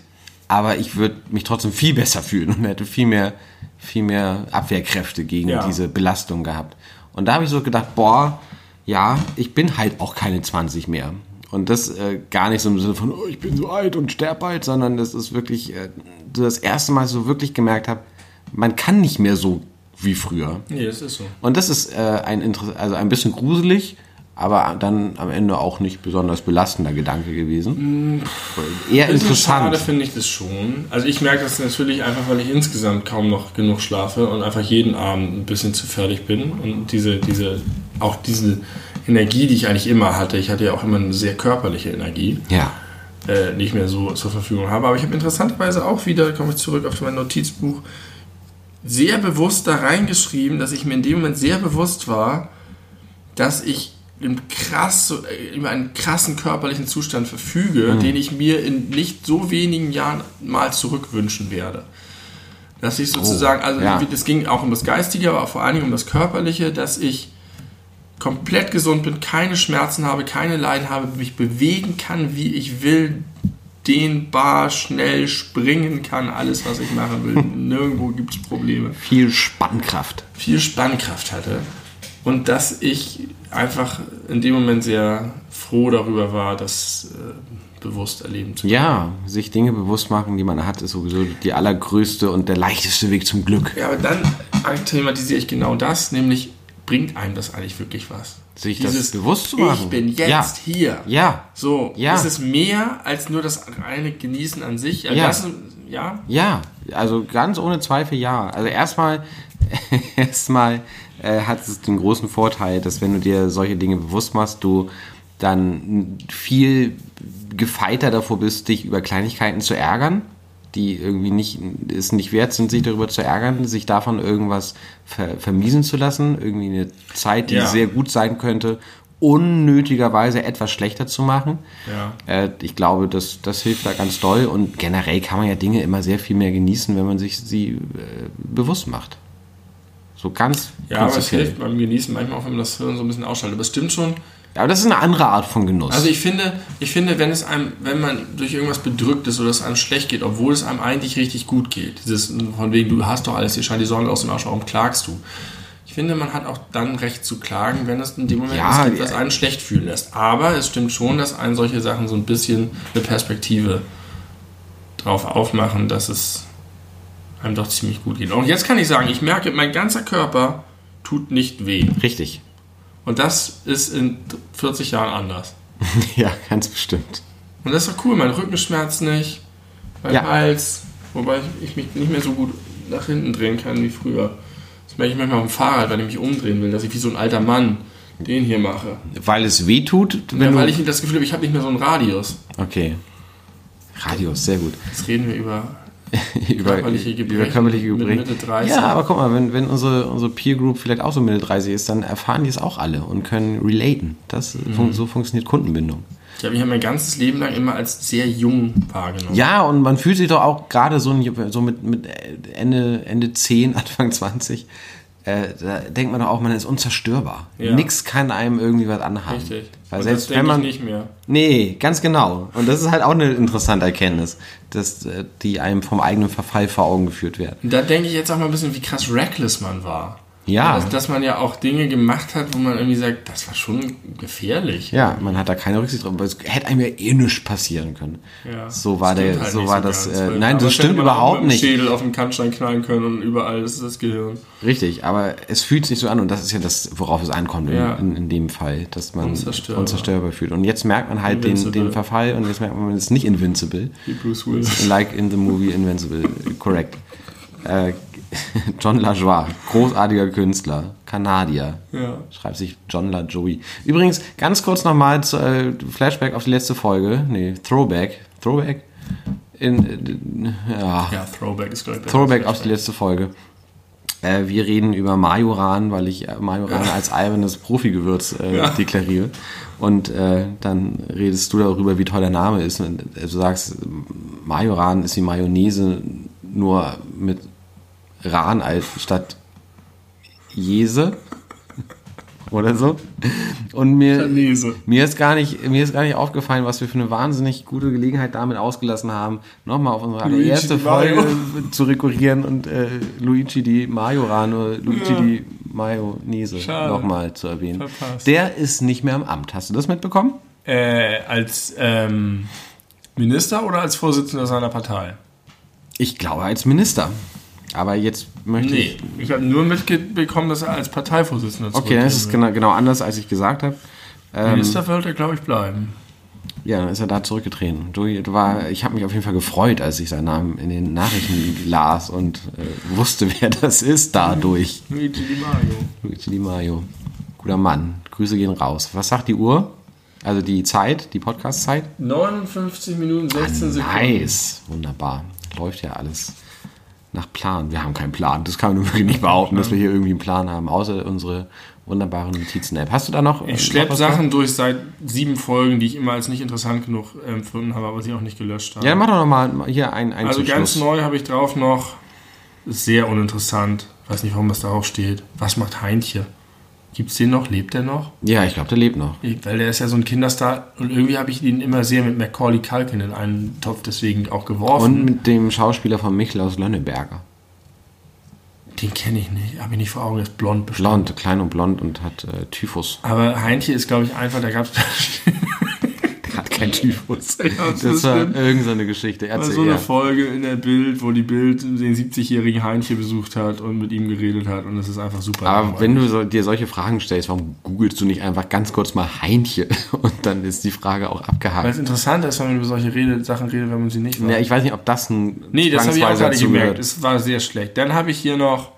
aber ich würde mich trotzdem viel besser fühlen und hätte viel mehr, viel mehr Abwehrkräfte gegen Ja. diese Belastung gehabt. Und da habe ich so gedacht, boah, ja, ich bin halt auch keine 20 mehr. Und das äh, gar nicht so im Sinne von, oh, ich bin so alt und sterb bald, sondern das ist wirklich äh, das erste Mal so wirklich gemerkt habe, man kann nicht mehr so wie früher. Nee, das ist so. Und das ist äh, ein, Inter also ein bisschen gruselig, aber dann am Ende auch nicht besonders belastender Gedanke gewesen. Eher Ein bisschen interessant. schade finde ich das schon. Also ich merke das natürlich einfach, weil ich insgesamt kaum noch genug schlafe und einfach jeden Abend ein bisschen zu fertig bin und diese, diese, auch diese Energie, die ich eigentlich immer hatte, ich hatte ja auch immer eine sehr körperliche Energie, Ja. äh, nicht mehr so zur Verfügung habe. Aber ich habe interessanterweise auch wieder, komme ich zurück auf mein Notizbuch, sehr bewusst da reingeschrieben, dass ich mir in dem Moment sehr bewusst war, dass ich krass, äh, über einen krassen körperlichen Zustand verfüge, den ich mir in nicht so wenigen Jahren mal zurückwünschen werde. Dass ich sozusagen, also ja. das ging auch um das Geistige, aber vor allen Dingen um das Körperliche, dass ich komplett gesund bin, keine Schmerzen habe, keine Leiden habe, mich bewegen kann, wie ich will, dehnbar, schnell springen kann, alles, was ich machen will. Nirgendwo gibt es Probleme. Viel Spannkraft. Viel Spannkraft hatte und dass ich einfach in dem Moment sehr froh darüber war, das äh, bewusst erleben zu können. Ja, sich Dinge bewusst machen, die man hat, ist sowieso die allergrößte und der leichteste Weg zum Glück. Ja, aber dann thematisiere ich genau das, nämlich bringt einem das eigentlich wirklich was? Sich das bewusst zu machen. Ich bin jetzt Ja. hier. Ja, So, Ja. ist es mehr als nur das reine Genießen an sich? Ja. Ja. Das, ja? ja, also ganz ohne Zweifel ja. Also erstmal, erstmal äh, hat es den großen Vorteil, dass wenn du dir solche Dinge bewusst machst, du dann viel gefeiter davor bist, dich über Kleinigkeiten zu ärgern, die irgendwie nicht, es nicht wert sind, sich darüber zu ärgern, sich davon irgendwas ver, vermiesen zu lassen, irgendwie eine Zeit, die Ja. sehr gut sein könnte, unnötigerweise etwas schlechter zu machen. Ja. Äh, ich glaube, das, das hilft da ganz doll und generell kann man ja Dinge immer sehr viel mehr genießen, wenn man sich sie äh, bewusst macht. So ganz Ja, aber es hilft beim Genießen manchmal auch, wenn man das Hirn so ein bisschen ausschaltet. Aber es stimmt schon. Ja, aber das ist eine andere Art von Genuss. Also ich finde, ich finde, wenn es einem, wenn man durch irgendwas bedrückt ist oder es einem schlecht geht, obwohl es einem eigentlich richtig gut geht, dieses von wegen, du hast doch alles, dir scheint die Sonne aus dem Arsch, warum klagst du? Ich finde, man hat auch dann Recht zu klagen, wenn es in dem Moment Ja, was gibt, was einen schlecht fühlen lässt. Aber es stimmt schon, dass einen solche Sachen so ein bisschen eine Perspektive drauf aufmachen, dass es einem doch ziemlich gut geht. Und jetzt kann ich sagen, ich merke, mein ganzer Körper tut nicht weh. Richtig. Und das ist in 40 Jahren anders. ja, ganz bestimmt. Und das ist doch cool, mein Rücken schmerzt nicht, mein Ja. Hals, wobei ich, ich mich nicht mehr so gut nach hinten drehen kann wie früher. Das merke ich manchmal auf dem Fahrrad, wenn ich mich umdrehen will, dass ich wie so ein alter Mann den hier mache. Weil es weh tut, Ja, weil ich das Gefühl habe, ich habe nicht mehr so einen Radius. okay. Radius, sehr gut. Jetzt reden wir über über, Körperliche über Gebrechen körperliche mit Gebrechen. Mitte 30. Ja, aber guck mal, wenn, wenn unsere, unsere Peer Group vielleicht auch so Mitte 30 ist, dann erfahren die es auch alle und können relaten. Das, Mhm. so funktioniert Kundenbindung. Ich habe mich mein ganzes Leben lang immer als sehr jung wahrgenommen. Ja, und man fühlt sich doch auch gerade so, so mit, mit Ende, Ende 10, Anfang 20 äh, da denkt man doch auch, man ist unzerstörbar. Ja. Nix kann einem irgendwie was anhaben. Richtig. Weil Und selbst das wenn man ich nicht mehr. Nee, ganz genau. Und das ist halt auch eine interessante Erkenntnis, dass äh, die einem vom eigenen Verfall vor Augen geführt werden. Und da denke ich jetzt auch mal ein bisschen, wie krass reckless man war. Ja. Dass, dass man ja auch Dinge gemacht hat, wo man irgendwie sagt, das war schon gefährlich. Ja, man hat da keine Rücksicht drauf, weil es hätte einem ja eh nichts passieren können. Ja. So war der, halt so war das. ganz, Äh, nein, damals das stimmt überhaupt mit dem nicht. Schädel auf den Kannstein knallen können und überall ist das Gehirn. Richtig, aber es fühlt sich so an und das ist ja das, worauf es ankommt in, Ja. in, in dem Fall, dass man Unzerstörbar. unzerstörbar, fühlt. Und jetzt merkt man halt den, den Verfall und jetzt merkt man, man ist nicht invincible. Wie Bruce Willis. Like in the movie Invincible, correct. Äh, John LaJoie, großartiger Künstler, Kanadier. Ja. Schreibt sich John LaJoie. Übrigens, ganz kurz nochmal zu, äh, Flashback auf die letzte Folge. Nee, Throwback. Throwback? In, in, ja. Ja, Throwback ist gleich Throwback auf die letzte Folge. Äh, wir reden über Majoran, weil ich äh, Majoran als albernes Profigewürz äh, Ja. deklariere. Und äh, dann redest du darüber, wie toll der Name ist. Und äh, du sagst, Majoran ist die Mayonnaise nur mit Ran als statt Jese oder so. Und mir, mir ist gar nicht, mir ist gar nicht aufgefallen, was wir für eine wahnsinnig gute Gelegenheit damit ausgelassen haben, nochmal auf unsere Luigi erste Di Maio. Folge zu rekurrieren und äh, Luigi di Majoran oder Luigi Ja. di Mayonnaise nochmal zu erwähnen. Verpasst. Der ist nicht mehr im Amt. Hast du das mitbekommen? Äh, als ähm, Minister oder als Vorsitzender seiner Partei? Ich glaube als Minister. Aber jetzt möchte Nee, ich. ich habe nur mitbekommen, dass er als Parteivorsitzender Okay, dann ist genau, genau anders, als ich gesagt habe. Ähm, Minister wollte er, glaube ich, bleiben. Ja, dann ist er da zurückgetreten. Du, war, ich habe mich auf jeden Fall gefreut, als ich seinen Namen in den Nachrichten las und äh, wusste, wer das ist dadurch. Luigi Di Maio. Luigi Di Maio. Guter Mann. Grüße gehen raus. Was sagt die Uhr? Also die Zeit, die Podcast-Zeit? 59 Minuten 16 Sekunden. Nice. Wunderbar. Läuft ja alles nach Plan. Wir haben keinen Plan. Das kann man wirklich nicht behaupten, dass wir hier irgendwie einen Plan haben, außer unsere wunderbaren Notizen-App. Hast du da noch? äh, Ich noch schleppe Sachen durch seit sieben Folgen, die ich immer als nicht interessant genug empfunden habe, aber sie auch nicht gelöscht habe. Ja, dann mach doch noch mal hier ein, ein also ganz neu habe ich drauf noch, sehr uninteressant, weiß nicht, warum das darauf steht. Was macht Heintje? Gibt's den noch? Lebt der noch? Ja, ich glaube, der lebt noch. Weil der ist ja so ein Kinderstar und irgendwie habe ich ihn immer sehr mit Macaulay Culkin in einen Topf deswegen auch geworfen. Und mit dem Schauspieler von Michel aus Lönneberger. Den kenne ich nicht, habe ich nicht vor Augen, der ist blond bestimmt. Blond, klein und blond und hat äh, Typhus. Aber Heintje ist, glaube ich, einfach, da gab es kein Typhus. Ja, das das war stimmt. irgendeine Geschichte. war Erzähl so eine. Folge in der Bild, wo die Bild den 70-jährigen Heintje besucht hat und mit ihm geredet hat und das ist einfach super. Aber langweilig. wenn du so, dir solche Fragen stellst, warum googelst du nicht einfach ganz kurz mal Heintje und dann ist die Frage auch Weil abgehakt. es interessant ist, wenn man über solche Rede, Sachen redet, wenn man sie nicht weiß. Ja, ich weiß nicht, ob das ein nee, das habe ich auch gerade gemerkt. Es war sehr schlecht. Dann habe ich hier noch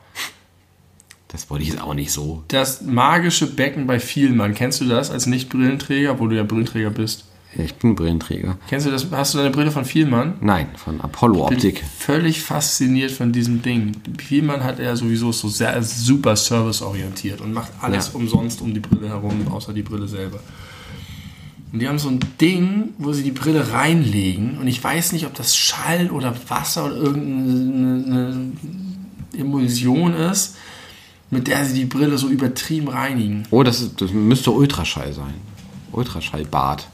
Das wollte ich jetzt auch nicht so. das magische Becken bei Vielmann. Kennst du das als Nicht-Brillenträger, obwohl du ja Brillenträger bist? Ich bin Brillenträger. Kennst du das? Hast du deine Brille von Vielmann? Nein, von Apollo Optik. Bin völlig fasziniert von diesem Ding. Vielmann hat er sowieso so sehr super serviceorientiert und macht alles Ja. umsonst um die Brille herum, außer die Brille selber. Und die haben so ein Ding, wo sie die Brille reinlegen und ich weiß nicht, ob das Schall oder Wasser oder irgendeine eine Emulsion ist, mit der sie die Brille so übertrieben reinigen. Oh, das, ist, das müsste Ultraschall sein. Ultraschallbad.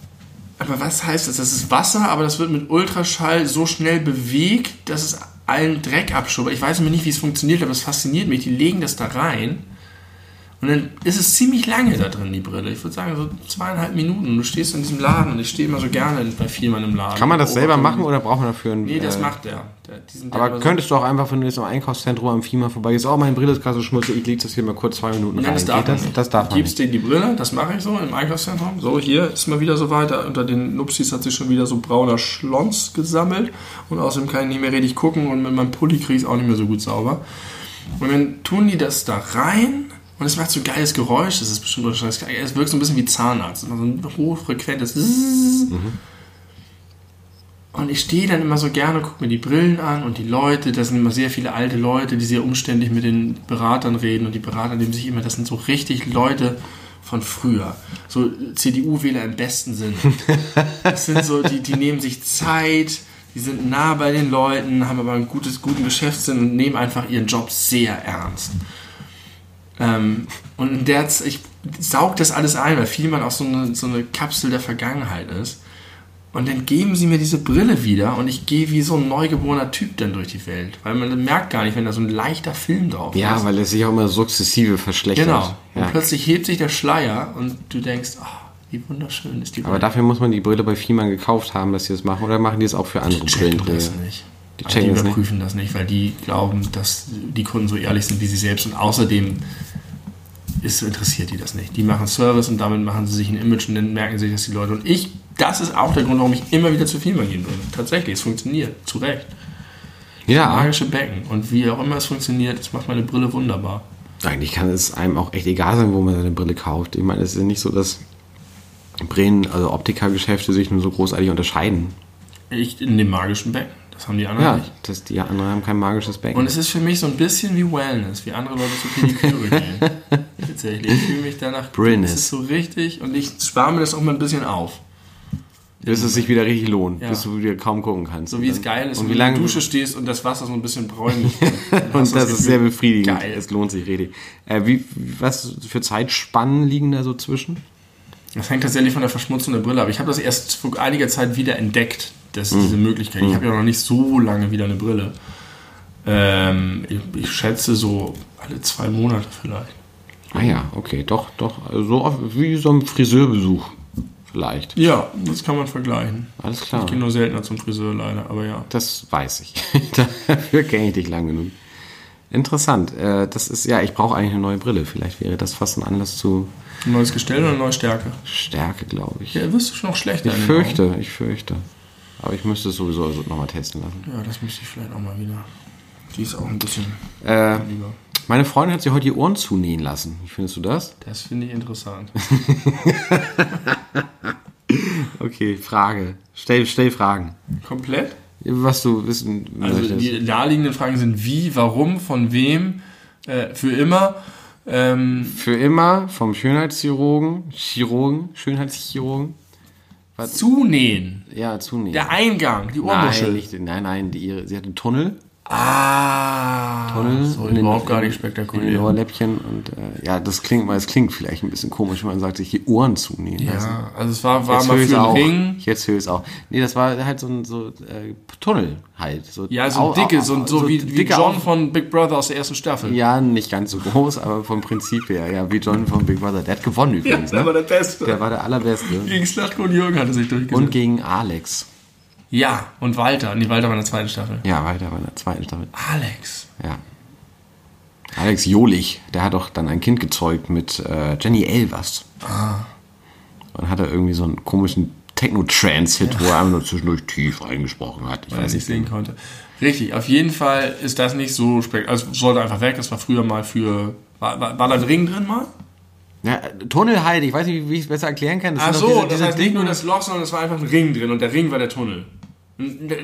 Aber was heißt das? Das ist Wasser, aber das wird mit Ultraschall so schnell bewegt, dass es allen Dreck abschubbt. Ich weiß immer nicht, wie es funktioniert, aber es fasziniert mich. Die legen das da rein und dann ist es ziemlich lange da drin, die Brille. Ich würde sagen, so zweieinhalb Minuten. Und du stehst in diesem Laden und ich stehe immer so gerne bei Vielmann im Laden. Kann man das selber machen oder braucht man dafür einen... Nee, das äh, macht der. der Aber immer so- könntest du auch einfach, wenn du jetzt im Einkaufszentrum am FIMA vorbeigehst, oh, meine Brille ist gerade so schmutzig, ich leg das hier mal kurz zwei Minuten rein. Nein, das darf das? Das darf du man gibst denen die Brille, das mache ich so im Einkaufszentrum. So, hier ist mal wieder so weiter. Unter den Nupsis hat sich schon wieder so brauner Schlons gesammelt. Und außerdem kann ich nicht mehr richtig gucken und mit meinem Pulli kriege ich es auch nicht mehr so gut sauber. Und dann tun die das da rein und es macht so ein geiles Geräusch. Das ist bestimmt. Es wirkt so ein bisschen wie Zahnarzt. Immer so ein hochfrequentes Zzzz. Und ich stehe dann immer so gerne, gucke mir die Brillen an und die Leute, das sind immer sehr viele alte Leute, die sehr umständlich mit den Beratern reden und die Berater nehmen sich immer, das sind so richtig Leute von früher. So CDU-Wähler im besten Sinne. Das sind so, die, die nehmen sich Zeit, die sind nah bei den Leuten, haben aber einen gutes, guten Geschäftssinn und nehmen einfach ihren Job sehr ernst. Ähm, und in der ich saug das alles ein, weil Vielmann auch so eine, so eine Kapsel der Vergangenheit ist. Und dann geben sie mir diese Brille wieder und ich gehe wie so ein neugeborener Typ dann durch die Welt. Weil man merkt gar nicht, wenn da so ein leichter Film drauf Ja, ist. weil es sich auch immer sukzessive verschlechtert. Genau. Ja. Und plötzlich hebt sich der Schleier und du denkst, ah, wie wunderschön ist die Aber dafür muss man die Brille bei Fiemann gekauft haben, dass sie das machen. Oder machen die es auch für andere checken Brillenträger? das nicht. Die Die, checken die das nicht? überprüfen das nicht, weil die glauben, dass die Kunden so ehrlich sind wie sie selbst und außerdem ist, interessiert die das nicht. Die machen Service und damit machen sie sich ein Image und dann merken sich das die Leute. Und ich, das ist auch der Grund, warum ich immer wieder zu Firma gehen würde. Tatsächlich, es funktioniert, zu Recht. Ja, Magische Becken und wie auch immer es funktioniert, das macht meine Brille wunderbar. eigentlich kann es einem auch echt egal sein, wo man seine Brille kauft. Ich meine, es ist ja nicht so, dass Brillen, also Optikergeschäfte sich nur so großartig unterscheiden. Ich in dem magischen Becken, das haben die anderen Ja, nicht. das, die anderen haben kein magisches Becken. Und es ist für mich so ein bisschen wie Wellness, wie andere Leute zu Pediküre gehen. Tatsächlich. Ich fühle mich danach. Brillness. Das ist so richtig und ich spare mir das auch mal ein bisschen auf. bis es sich wieder richtig lohnt, Ja. bis du wieder kaum gucken kannst. So wie es geil ist, und wie du in lange der Dusche stehst und das Wasser so ein bisschen bräunlich Und du das ist sehr befriedigend. Geil. Es lohnt sich richtig. Äh, wie, was für Zeitspannen liegen da so zwischen? Das hängt tatsächlich von der Verschmutzung der Brille ab. Ich habe das erst vor einiger Zeit wieder entdeckt, dass Mhm. diese Möglichkeit. Ich habe ja noch nicht so lange wieder eine Brille. Ähm, ich, ich schätze so alle zwei Monate vielleicht. Ah ja, okay, doch, doch. So oft wie so ein Friseurbesuch vielleicht. Ja, das kann man vergleichen. Alles klar. Ich gehe nur seltener zum Friseur leider, aber ja. Das weiß ich. Dafür kenne ich dich lang genug. Interessant. Äh, das ist, ja, ich brauche eigentlich eine neue Brille. Vielleicht wäre das fast ein Anlass zu Ein neues Gestell oder eine neue Stärke? Stärke, glaube ich. Ja, wirst du schon noch schlechter. Ich fürchte, ich fürchte. Aber ich müsste es sowieso also nochmal testen lassen. Ja, das müsste ich vielleicht auch mal wieder. Die ist auch ein bisschen Äh, lieber. Meine Freundin hat sich heute die Ohren zunähen lassen. Wie findest du das? Das finde ich interessant. Okay, Frage. Stell, stell Fragen. Komplett? Was du wissen Also die naheliegenden Fragen sind wie, warum, von wem, äh, für immer. Ähm, Für immer vom Schönheitschirurgen, Chirurgen, Schönheitschirurgen. zunähen. Ja, zunähen. Der Eingang, die nein, Ohrmuschel. nicht, nein, nein, die, sie hat einen Tunnel, Ah, Tunnel so in den- überhaupt gar nicht in den spektakulär. Ohrläppchen und äh, ja, das klingt mal, es klingt vielleicht ein bisschen komisch, wenn man sagt, sich die Ohren lassen. Ja, also es war, war Jetzt mal für auch. Ring. Jetzt höre ich es auch. Nee, das war halt so ein so, äh, Tunnel halt. So Ja, so au- dicke, au- so, so, wie, wie John von Big Brother aus der ersten Staffel. Ja, nicht ganz so groß, aber vom Prinzip her, ja, wie John von Big Brother. Der hat gewonnen übrigens, der war ne? der Beste. Der war der allerbeste. Gegen Slatko und Jürgen hatte sich durchgesetzt. Und gegen Alex. Ja, und Walter. Nee, Walter war in der zweiten Staffel. Ja, weiter bei der zweiten Staffel. Alex. Ja. Alex Jolich, der hat doch dann ein Kind gezeugt mit äh, Jenny Elvers. Ah. Und hat er irgendwie so einen komischen Techno-Trance-Hit, wo er einfach nur zwischendurch tief eingesprochen hat. Ich weil er weiß nicht sehen konnte. Richtig, auf jeden Fall ist das nicht so spek Also es sollte einfach weg. Es war früher mal für. War, war, war da ein Ring drin mal? Ja, Tunnel halt, ich weiß nicht, wie ich es besser erklären kann. Das Ach so, diese- das diese heißt nicht nur Dinge- das Loch, sondern es war einfach ein Ring drin und der Ring war der Tunnel.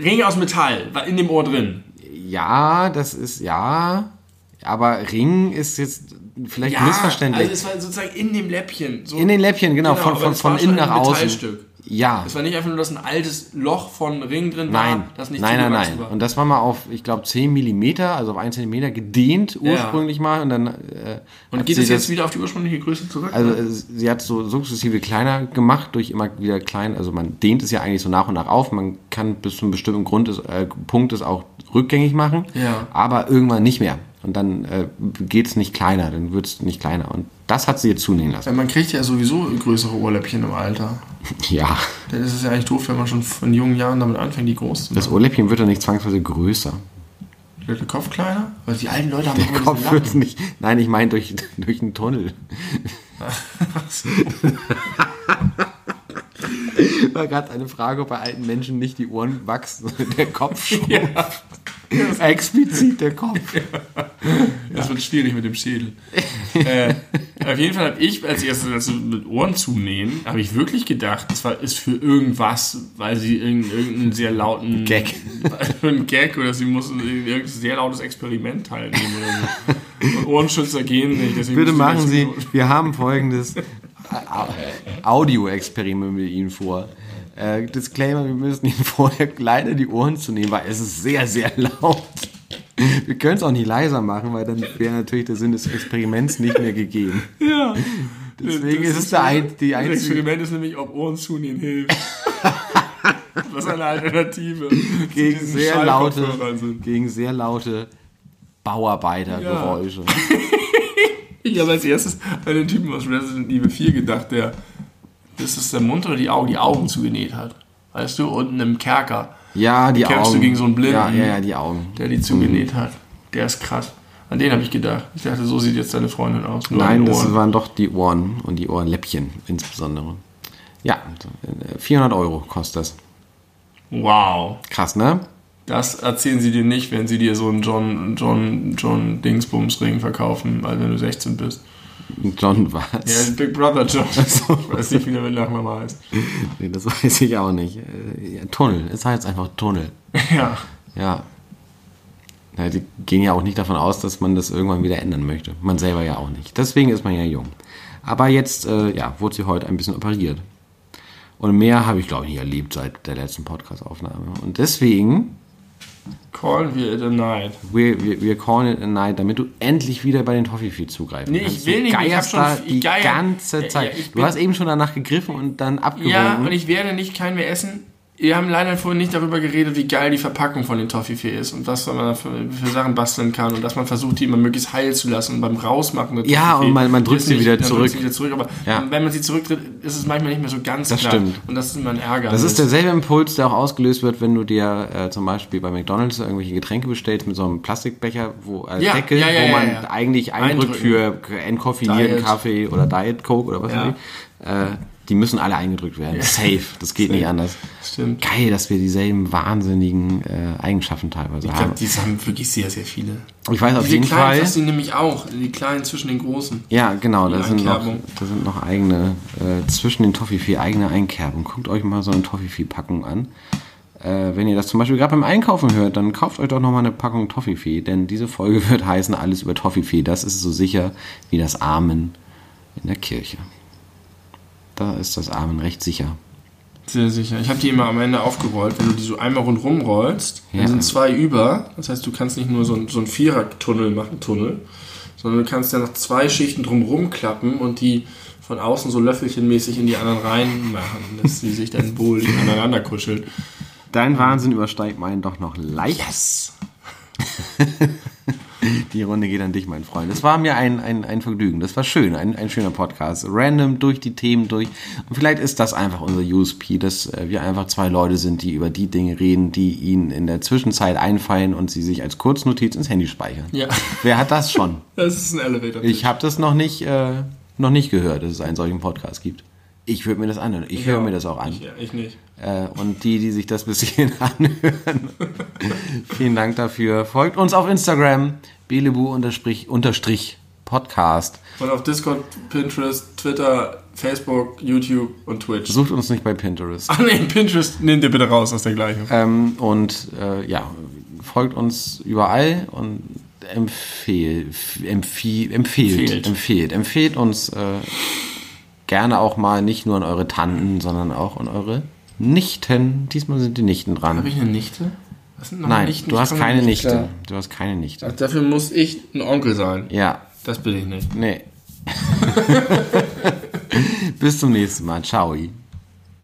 Ring aus Metall war in dem Ohr drin. Ja, das ist, ja. Aber Ring ist jetzt vielleicht missverständlich. Also es war sozusagen in dem Läppchen. So in den Läppchen, genau, Genau, von, von, von innen nach außen. Metallstück. Ja. Es war nicht einfach nur, dass ein altes Loch von Ring drin war, Nein, das nicht nein, nein, nein. war. Und das war mal auf, ich glaube, 10 Millimeter, also auf 1 Zentimeter gedehnt ursprünglich mal. Und dann äh, Und geht es jetzt das- wieder auf die ursprüngliche Größe zurück? Also äh, sie hat so sukzessive kleiner gemacht, durch immer wieder klein. Also man dehnt es ja eigentlich so nach und nach auf. Man kann bis zu einem bestimmten Grund es, äh, Punkt es auch rückgängig machen, Ja. aber irgendwann nicht mehr. Und dann äh, geht es nicht kleiner, dann wird es nicht kleiner. Und das hat sie jetzt zunehmen lassen. Ja, man kriegt ja sowieso größere Ohrläppchen im Alter. Ja, Dann ist es ja eigentlich doof, wenn man schon von jungen Jahren damit anfängt, die groß zu das machen. Ohrläppchen wird dann nicht zwangsweise größer. Wird der Kopf kleiner? Weil die alten Leute haben Der Kopf wird nicht. Nein, ich meine durch, durch einen Tunnel. War gerade eine Frage, ob bei alten Menschen nicht die Ohren wachsen, sondern der Kopf schrumpft. Explizit der Kopf. Das wird schwierig mit dem Schädel. äh, auf jeden Fall habe ich als erstes also mit Ohren zunähen, habe ich wirklich gedacht, das war, ist für irgendwas, weil sie irgendeinen, sehr lauten Gag. Einen Gag oder sie mussten irgendein sehr lautes Experiment teilnehmen oder so. Und Ohrenschützer gehen nicht. Bitte machen Sie, wir haben folgendes Audio-Experiment mit Ihnen vor. Äh, Disclaimer, wir müssen Ihnen vorher leider die Ohren zu nehmen, weil es ist sehr, sehr laut. Wir können es auch nicht leiser machen, weil dann wäre natürlich der Sinn des Experiments nicht mehr gegeben. Ja. Deswegen Das ist es der ein, die Das einzige. Experiment ist nämlich, ob Ohren zunehmen hilft. Was eine Alternative Gegen zu sehr laute, gegen sehr laute Bauarbeitergeräusche. Ich habe als erstes an den Typen aus Resident Evil 4 gedacht, der, das ist der Mund oder die Augen, die Augen zugenäht hat. Weißt du, unten im Kerker, Ja, die Kämpfst du Augen. gegen so einen Blinden? Ja, ja, ja, die Augen. der die zugenäht hat. Der ist krass. An den habe ich gedacht. Ich dachte, so sieht jetzt deine Freundin aus. Nur an Nein, den das Ohren. waren doch die Ohren und die Ohrenläppchen insbesondere. Ja, 400 Euro kostet das. Wow. Krass, ne? Das erzählen sie dir nicht, wenn sie dir so einen John, John, John Dingsbums Ring verkaufen, weil wenn du 16 bist. John was? Ja, Big Brother John. Ich weiß nicht, wie der mit Nachname heißt. Nee, das weiß ich auch nicht. Ja, Tunnel, es heißt einfach Tunnel. Ja. Ja. ja. Die gehen ja auch nicht davon aus, dass man das irgendwann wieder ändern möchte. Man selber ja auch nicht. Deswegen ist man ja jung. Aber jetzt, äh, ja, wurde sie heute ein bisschen operiert. Und mehr habe ich, glaube ich, nicht erlebt seit der letzten Podcast-Aufnahme. Und deswegen, Callen wir it a night. wir, wir, wir calling it a night, damit du endlich wieder bei den Toffifee zugreifen Nee, ich kannst. will Du nicht, ich hab schon- ich die geier- ganze Ja, Zeit. ja, ich du hast eben schon danach gegriffen und dann abgewogen. Ja, und ich werde nicht keinen mehr essen. Wir haben leider vorhin nicht darüber geredet, wie geil die Verpackung von den Toffifee ist und was man da für, für Sachen basteln kann und dass man versucht, die immer möglichst heil zu lassen und beim Rausmachen der Ja, Toffifee und man- man drückt sie wieder zurück. drückt sie wieder zurück. Aber Ja. wenn man sie zurücktritt, ist es manchmal nicht mehr so ganz Das klar. stimmt. Und das ist immer ein Ärger. Das ist derselbe Impuls, der auch ausgelöst wird, wenn du dir äh, zum Beispiel bei McDonalds irgendwelche Getränke bestellst mit so einem Plastikbecher, wo als Ja, Deckel, ja, wo man eigentlich eindrückt für entkoffinierten. Kaffee oder Diet Coke oder was weiß ich. Äh, die müssen alle eingedrückt werden. Safe. Das geht nicht anders. Stimmt. Geil, dass wir dieselben wahnsinnigen äh, Eigenschaften teilweise Ich haben. glaube, die haben wirklich sehr, sehr viele. Ich weiß auf Diese jeden kleinen Fall. hast du nämlich auch. Die kleinen zwischen den großen. Ja, genau, da sind, noch, Einkerbung. da sind noch eigene, äh, zwischen den Toffifee eigene Einkerbungen. Guckt euch mal so eine Toffifee-Packung an. Äh, wenn ihr das zum Beispiel gerade beim Einkaufen hört, dann kauft euch doch nochmal eine Packung Toffifee, denn diese Folge wird heißen Alles über Toffifee. Das ist so sicher wie das Amen in der Kirche. Da ist das Amen recht sicher. Sehr sicher. Ich habe die immer am Ende aufgerollt. Wenn du die so einmal rundherum rollst, Ja. dann sind zwei über. Das heißt, du kannst nicht nur so, ein- so einen Vierer-Tunnel machen, Tunnel, sondern du kannst ja noch zwei Schichten drumherum klappen und die von außen so löffelchenmäßig in die anderen reinmachen, dass sie sich dann wohl aneinander kuscheln. Dein Wahnsinn übersteigt meinen doch noch leicht. Yes! Die Runde geht an dich, mein Freund. Es war mir ein, ein, ein Vergnügen. Das war schön, ein, ein schöner Podcast. Random durch die Themen durch. Und vielleicht ist das einfach unser USP, dass äh, wir einfach zwei Leute sind, die über die Dinge reden, die ihnen in der Zwischenzeit einfallen und sie sich als Kurznotiz ins Handy speichern. Ja, Wer hat das schon? das ist ein Elevator. Ich habe das noch nicht, äh, noch nicht gehört, dass es einen solchen Podcast gibt. Ich würde mir das anhören. Ich höre mir das auch an. Ich, ja, ich nicht. Äh, und die, die sich das bis hierhin anhören, vielen Dank dafür. Folgt uns auf Instagram, belebu unterstrich, Podcast. Und auf Discord, Pinterest, Twitter, Facebook, YouTube und Twitch. Sucht uns nicht bei Pinterest. Ach nee, Pinterest nehmt ihr bitte raus aus der Gleichung. Ähm, und äh, ja, folgt uns überall und empfehl, empfehl, empfehlt, Empfehlt. empfehlt, empfehlt uns äh, gerne auch mal nicht nur an eure Tanten, sondern auch an eure Nichten. Diesmal sind die Nichten dran. Habe ich eine Nichte? Was sind noch Nein, Nichten? du hast keine nicht Nichte. klar. Du hast keine Nichte. Also dafür muss ich ein Onkel sein. Ja, Das bin ich nicht. nee. Bis zum nächsten Mal. Ciao.